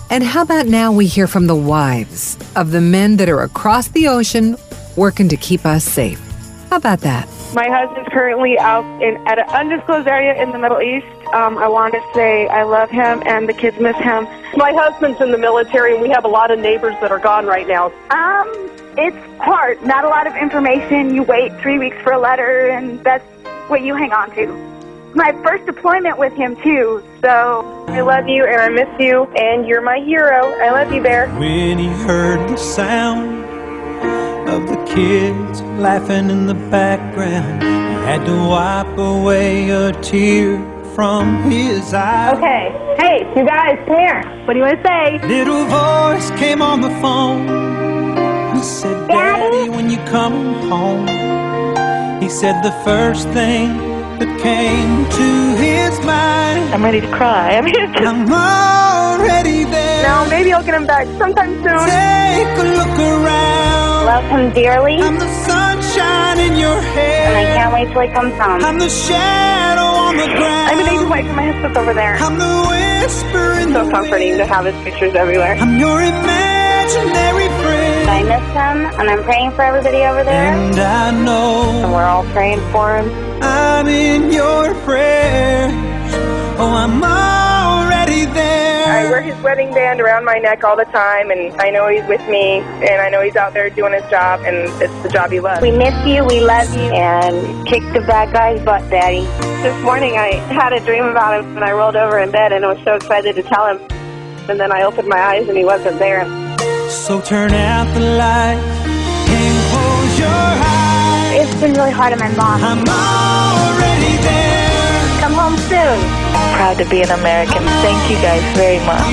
And how about now we hear from the wives of the men that are across the ocean working to keep us safe? How about that? My husband's currently out in at an undisclosed area in the Middle East. Um, I want to say I love him and the kids miss him. My husband's in the military, and we have a lot of neighbors that are gone right now. Um, it's hard. Not a lot of information. You wait three weeks for a letter, and that's what you hang on to. My first deployment with him too. So I love you and I miss you, and you're my hero. I love you, Bear. When he heard the sound of the kids laughing in the background, he had to wipe away a tear from his eye. Okay. Hey, you guys, come here. What do you want to say? Little voice came on the phone. Said, Daddy, when you come home. He said the first thing that came to his mind. I'm ready to cry. I mean, it's just... I'm already there. No, maybe I'll get him back sometime soon. Take a look around. love him dearly, I'm the sunshine in your and I can't wait till he comes home. I'm the shadow on the ground. I'm an baby wife and my husband's over there. I'm the whisper in so the comforting to have his pictures everywhere. I'm your imaginary. I miss him, and I'm praying for everybody over there. And I know And we're all praying for him. I'm in your prayers. Oh, I'm already there. I there. wear his wedding band around my neck all the time, and I know he's with me, and I know he's out there doing his job, and it's the job he loves. We miss you, we love you, and kick the bad guy's butt, Daddy. This morning I had a dream about him, and I rolled over in bed, and I was so excited to tell him. And then I opened my eyes, and he wasn't there. So turn out the light and close your eyes. It's been really hard on my mom. I'm already there. Come home soon. Proud to be an American. Thank you guys very much.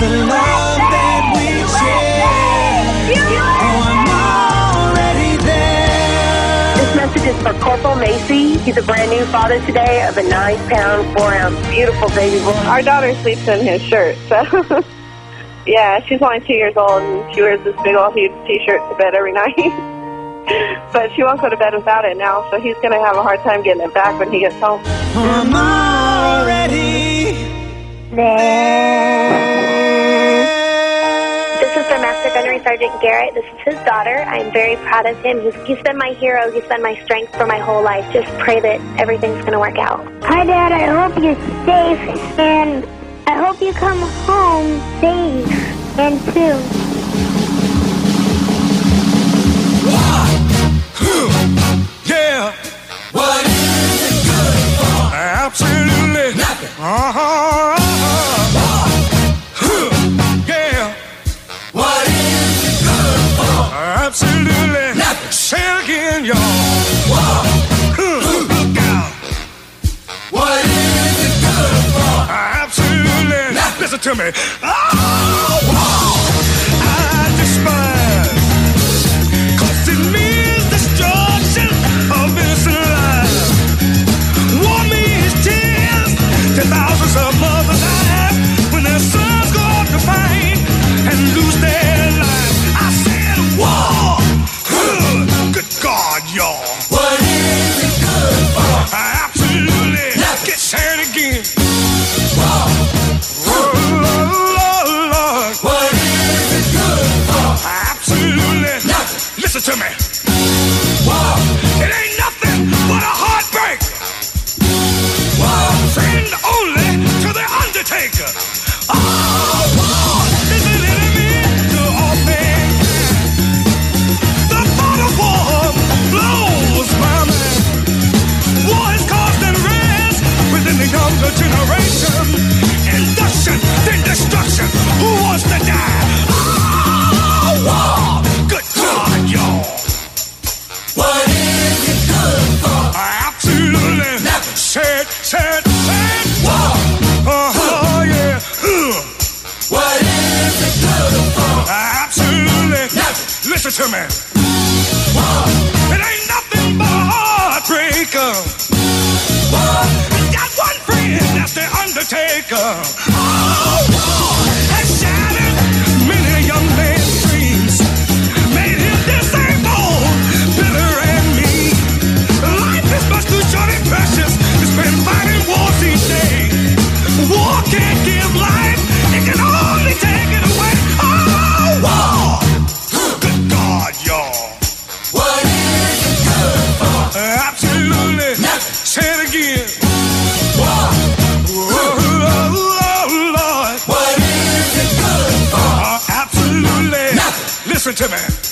The love that we share. Oh, I'm already there. This message is for Corporal Macy. He's a brand new father today of a nine pound, four ounce, beautiful baby boy. Our daughter sleeps in his shirt, so. yeah, she's only two years old and she wears this big old huge t shirt to bed every night. but she won't go to bed without it now, so he's going to have a hard time getting it back when he gets home. I'm already there. This is for Master Gunnery Sergeant Garrett. This is his daughter. I'm very proud of him. He's, he's been my hero. He's been my strength for my whole life. Just pray that everything's going to work out. Hi, Dad. I hope you're safe, and I hope you come home safe and soon. Yeah. What is it good for? Absolutely nothing. Uh-huh. Huh. Yeah. What is it good for? Absolutely nothing. Say it again, y'all. Huh. Listen to me. Oh, I despise. It means destruction of innocent lives. War means tears to thousands of to me. War. It ain't nothing but a heartbreak. War. Friend only to the Undertaker. Ah, oh, war is an enemy to all mankind. The thought of war blows my mind. War is causing rest within the younger generation. Induction, then destruction. Who wants to die? Listen to me. It ain't nothing but a heartbreaker. War. Got one friend, that's the Undertaker. To me.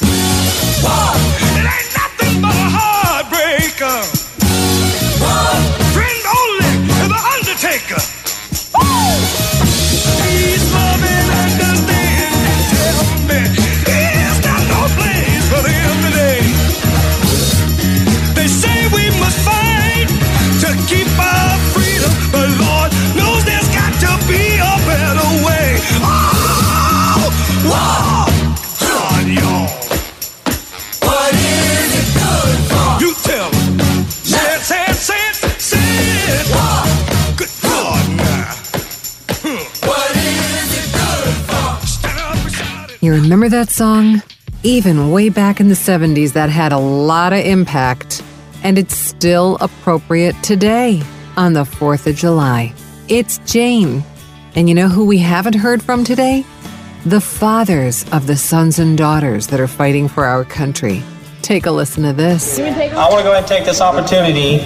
You remember that song? Even way back in the 70s, that had a lot of impact. And it's still appropriate today on the 4th of July. It's Jane. And you know who we haven't heard from today? The fathers of the sons and daughters that are fighting for our country. Take a listen to this. I want to go ahead and take this opportunity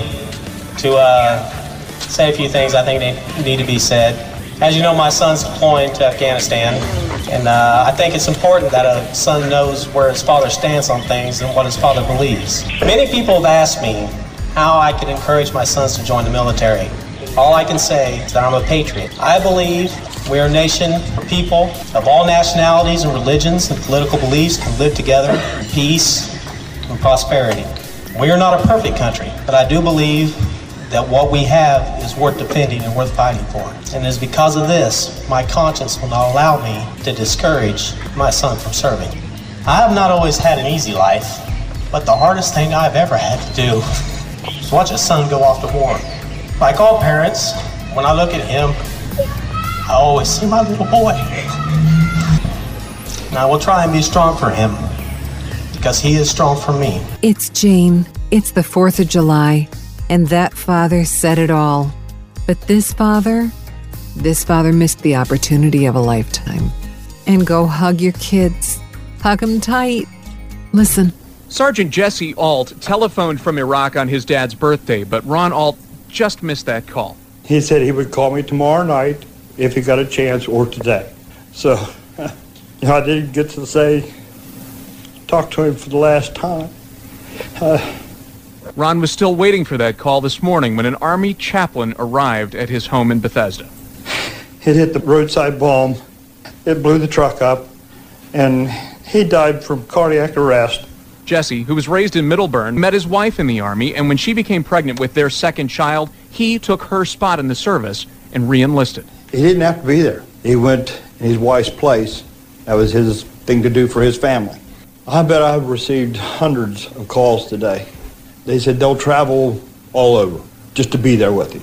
to uh, say a few things I think need, need to be said. As you know, my son's deploying to Afghanistan, and uh, I think it's important that a son knows where his father stands on things and what his father believes. Many people have asked me how I can encourage my sons to join the military. All I can say is that I'm a patriot. I believe we are a nation where people of all nationalities and religions and political beliefs can live together in peace and prosperity. We are not a perfect country, but I do believe that what we have is worth defending and worth fighting for. And it is because of this, my conscience will not allow me to discourage my son from serving. I have not always had an easy life, but the hardest thing I've ever had to do is watch a son go off to war. Like all parents, when I look at him, I always see my little boy. And I will try and be strong for him because he is strong for me. It's Jane. It's the 4th of July. And that father said it all. But this father, this father missed the opportunity of a lifetime. And go hug your kids. Hug them tight. Listen. Sergeant Jesse Alt telephoned from Iraq on his dad's birthday, but Ron Alt just missed that call. He said he would call me tomorrow night if he got a chance or today. So I didn't get to say, talk to him for the last time. Uh, Ron was still waiting for that call this morning when an Army chaplain arrived at his home in Bethesda. it hit the roadside bomb. It blew the truck up, and he died from cardiac arrest. Jesse, who was raised in Middleburn, met his wife in the Army, and when she became pregnant with their second child, he took her spot in the service and re-enlisted. He didn't have to be there. He went in his wife's place. That was his thing to do for his family. I bet I've received hundreds of calls today. They said they'll travel all over just to be there with him.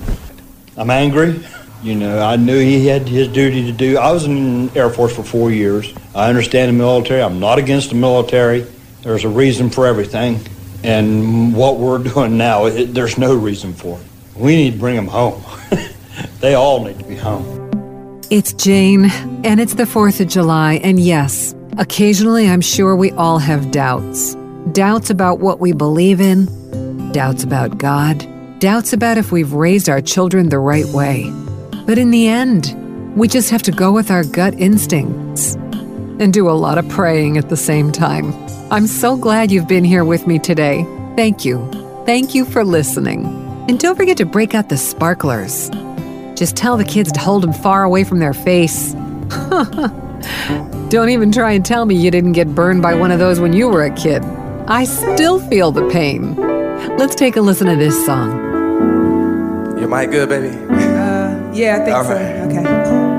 I'm angry. You know, I knew he had his duty to do. I was in the Air Force for four years. I understand the military. I'm not against the military. There's a reason for everything. And what we're doing now, it, there's no reason for it. We need to bring them home. they all need to be home. It's Jane, and it's the 4th of July, and yes, occasionally I'm sure we all have doubts. Doubts about what we believe in, doubts about God, doubts about if we've raised our children the right way. But in the end, we just have to go with our gut instincts and do a lot of praying at the same time. I'm so glad you've been here with me today. Thank you. Thank you for listening. And don't forget to break out the sparklers. Just tell the kids to hold them far away from their face. Don't even try and tell me you didn't get burned by one of those when you were a kid. I still feel the pain. Let's take a listen to this song. Your mic good, baby? Uh, yeah, I think All so. right. Okay.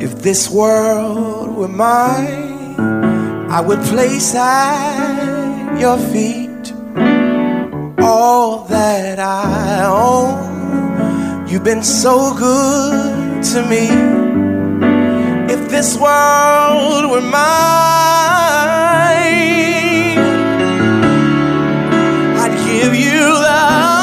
If this world were mine, I would place at your feet all that I own. You've been so good to me. This world were mine, I'd give you the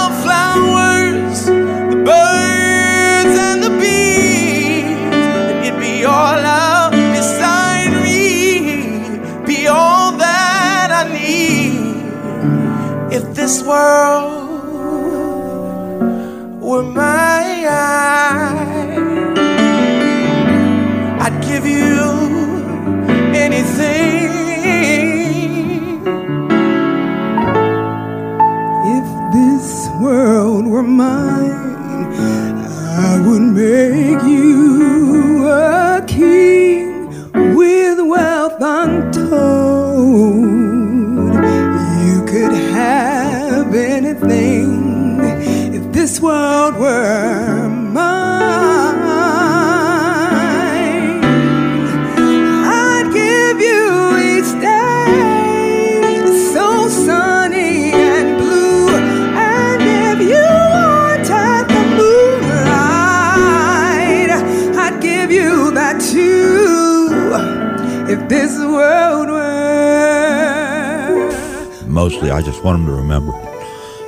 Mostly, I just want them to remember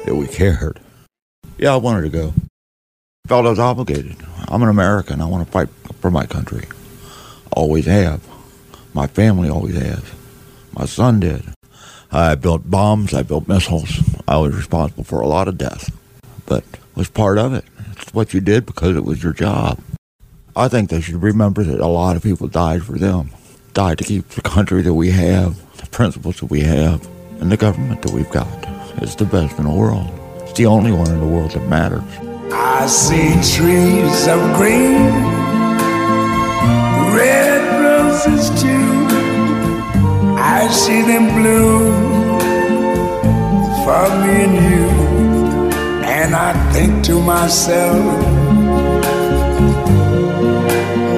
that we cared. Yeah, I wanted to go. Felt I was obligated. I'm an American. I want to fight for my country. Always have. My family always has. My son did. I built bombs. I built missiles. I was responsible for a lot of death, but was part of it. It's what you did because it was your job. I think they should remember that a lot of people died for them, died to keep the country that we have, the principles that we have, and the government that we've got. is the best in the world. It's the only one in the world that matters. I see trees of green, red roses too. I see them bloom for me and you. And I think to myself,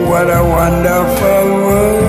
what a wonderful world.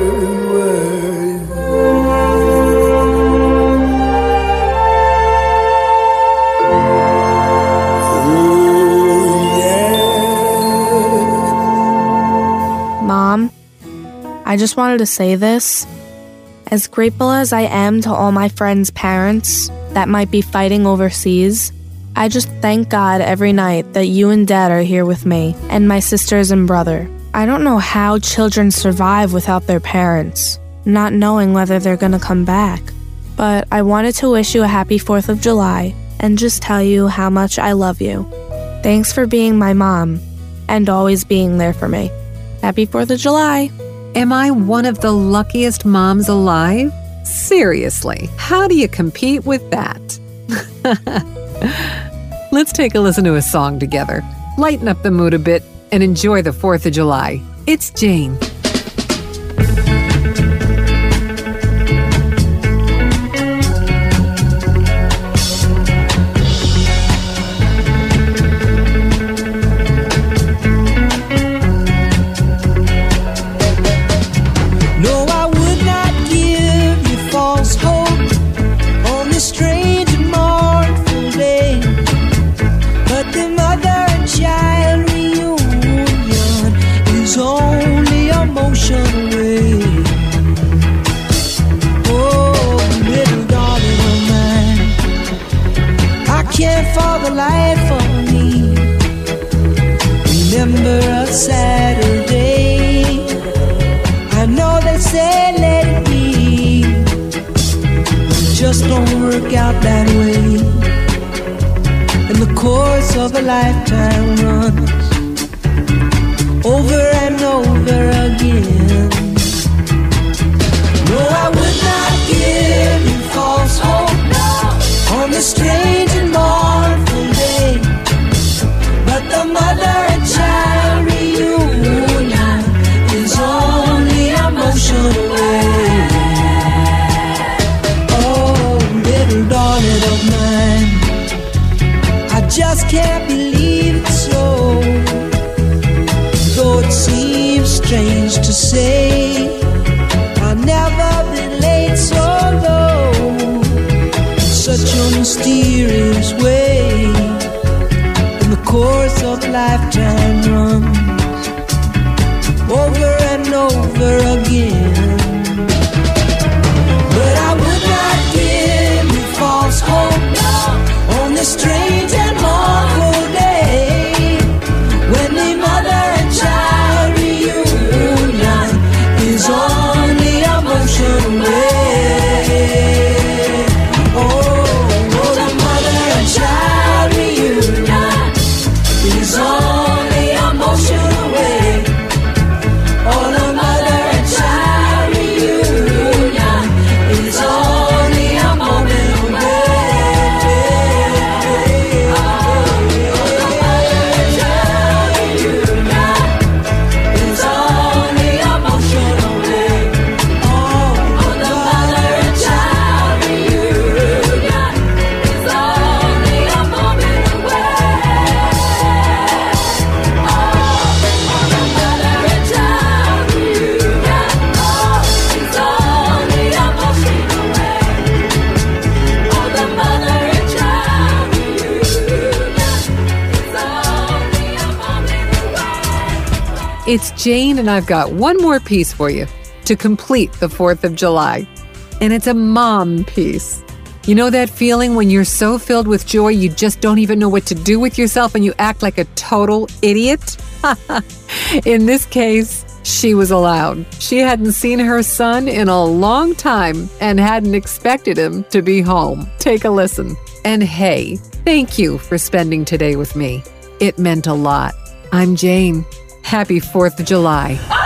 I just wanted to say this. As grateful as I am to all my friends' parents that might be fighting overseas, I just thank God every night that you and Dad are here with me and my sisters and brother. I don't know how children survive without their parents, not knowing whether they're gonna come back. But I wanted to wish you a happy 4th of July and just tell you how much I love you. Thanks for being my mom and always being there for me. Happy 4th of July. Am I one of the luckiest moms alive? Seriously, how do you compete with that? Let's take a listen to a song together. Lighten up the mood a bit and enjoy the 4th of July. It's Jane. Of a lifetime runs over and over again. No, I would not give you false hope on this strange lifetime runs over and over It's Jane, and I've got one more piece for you to complete the 4th of July. And it's a mom piece. You know that feeling when you're so filled with joy you just don't even know what to do with yourself and you act like a total idiot? in this case, she was allowed. She hadn't seen her son in a long time and hadn't expected him to be home. Take a listen. And hey, thank you for spending today with me. It meant a lot. I'm Jane. Happy 4th of July.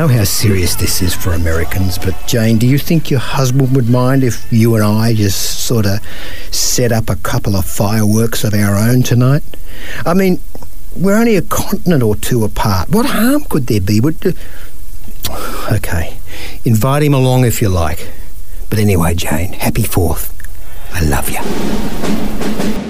Know how serious this is for Americans, but Jane, do you think your husband would mind if you and I just sort of set up a couple of fireworks of our own tonight? I mean, we're only a continent or two apart. What harm could there be? Would, okay, invite him along if you like. But anyway, Jane, happy Fourth. I love you.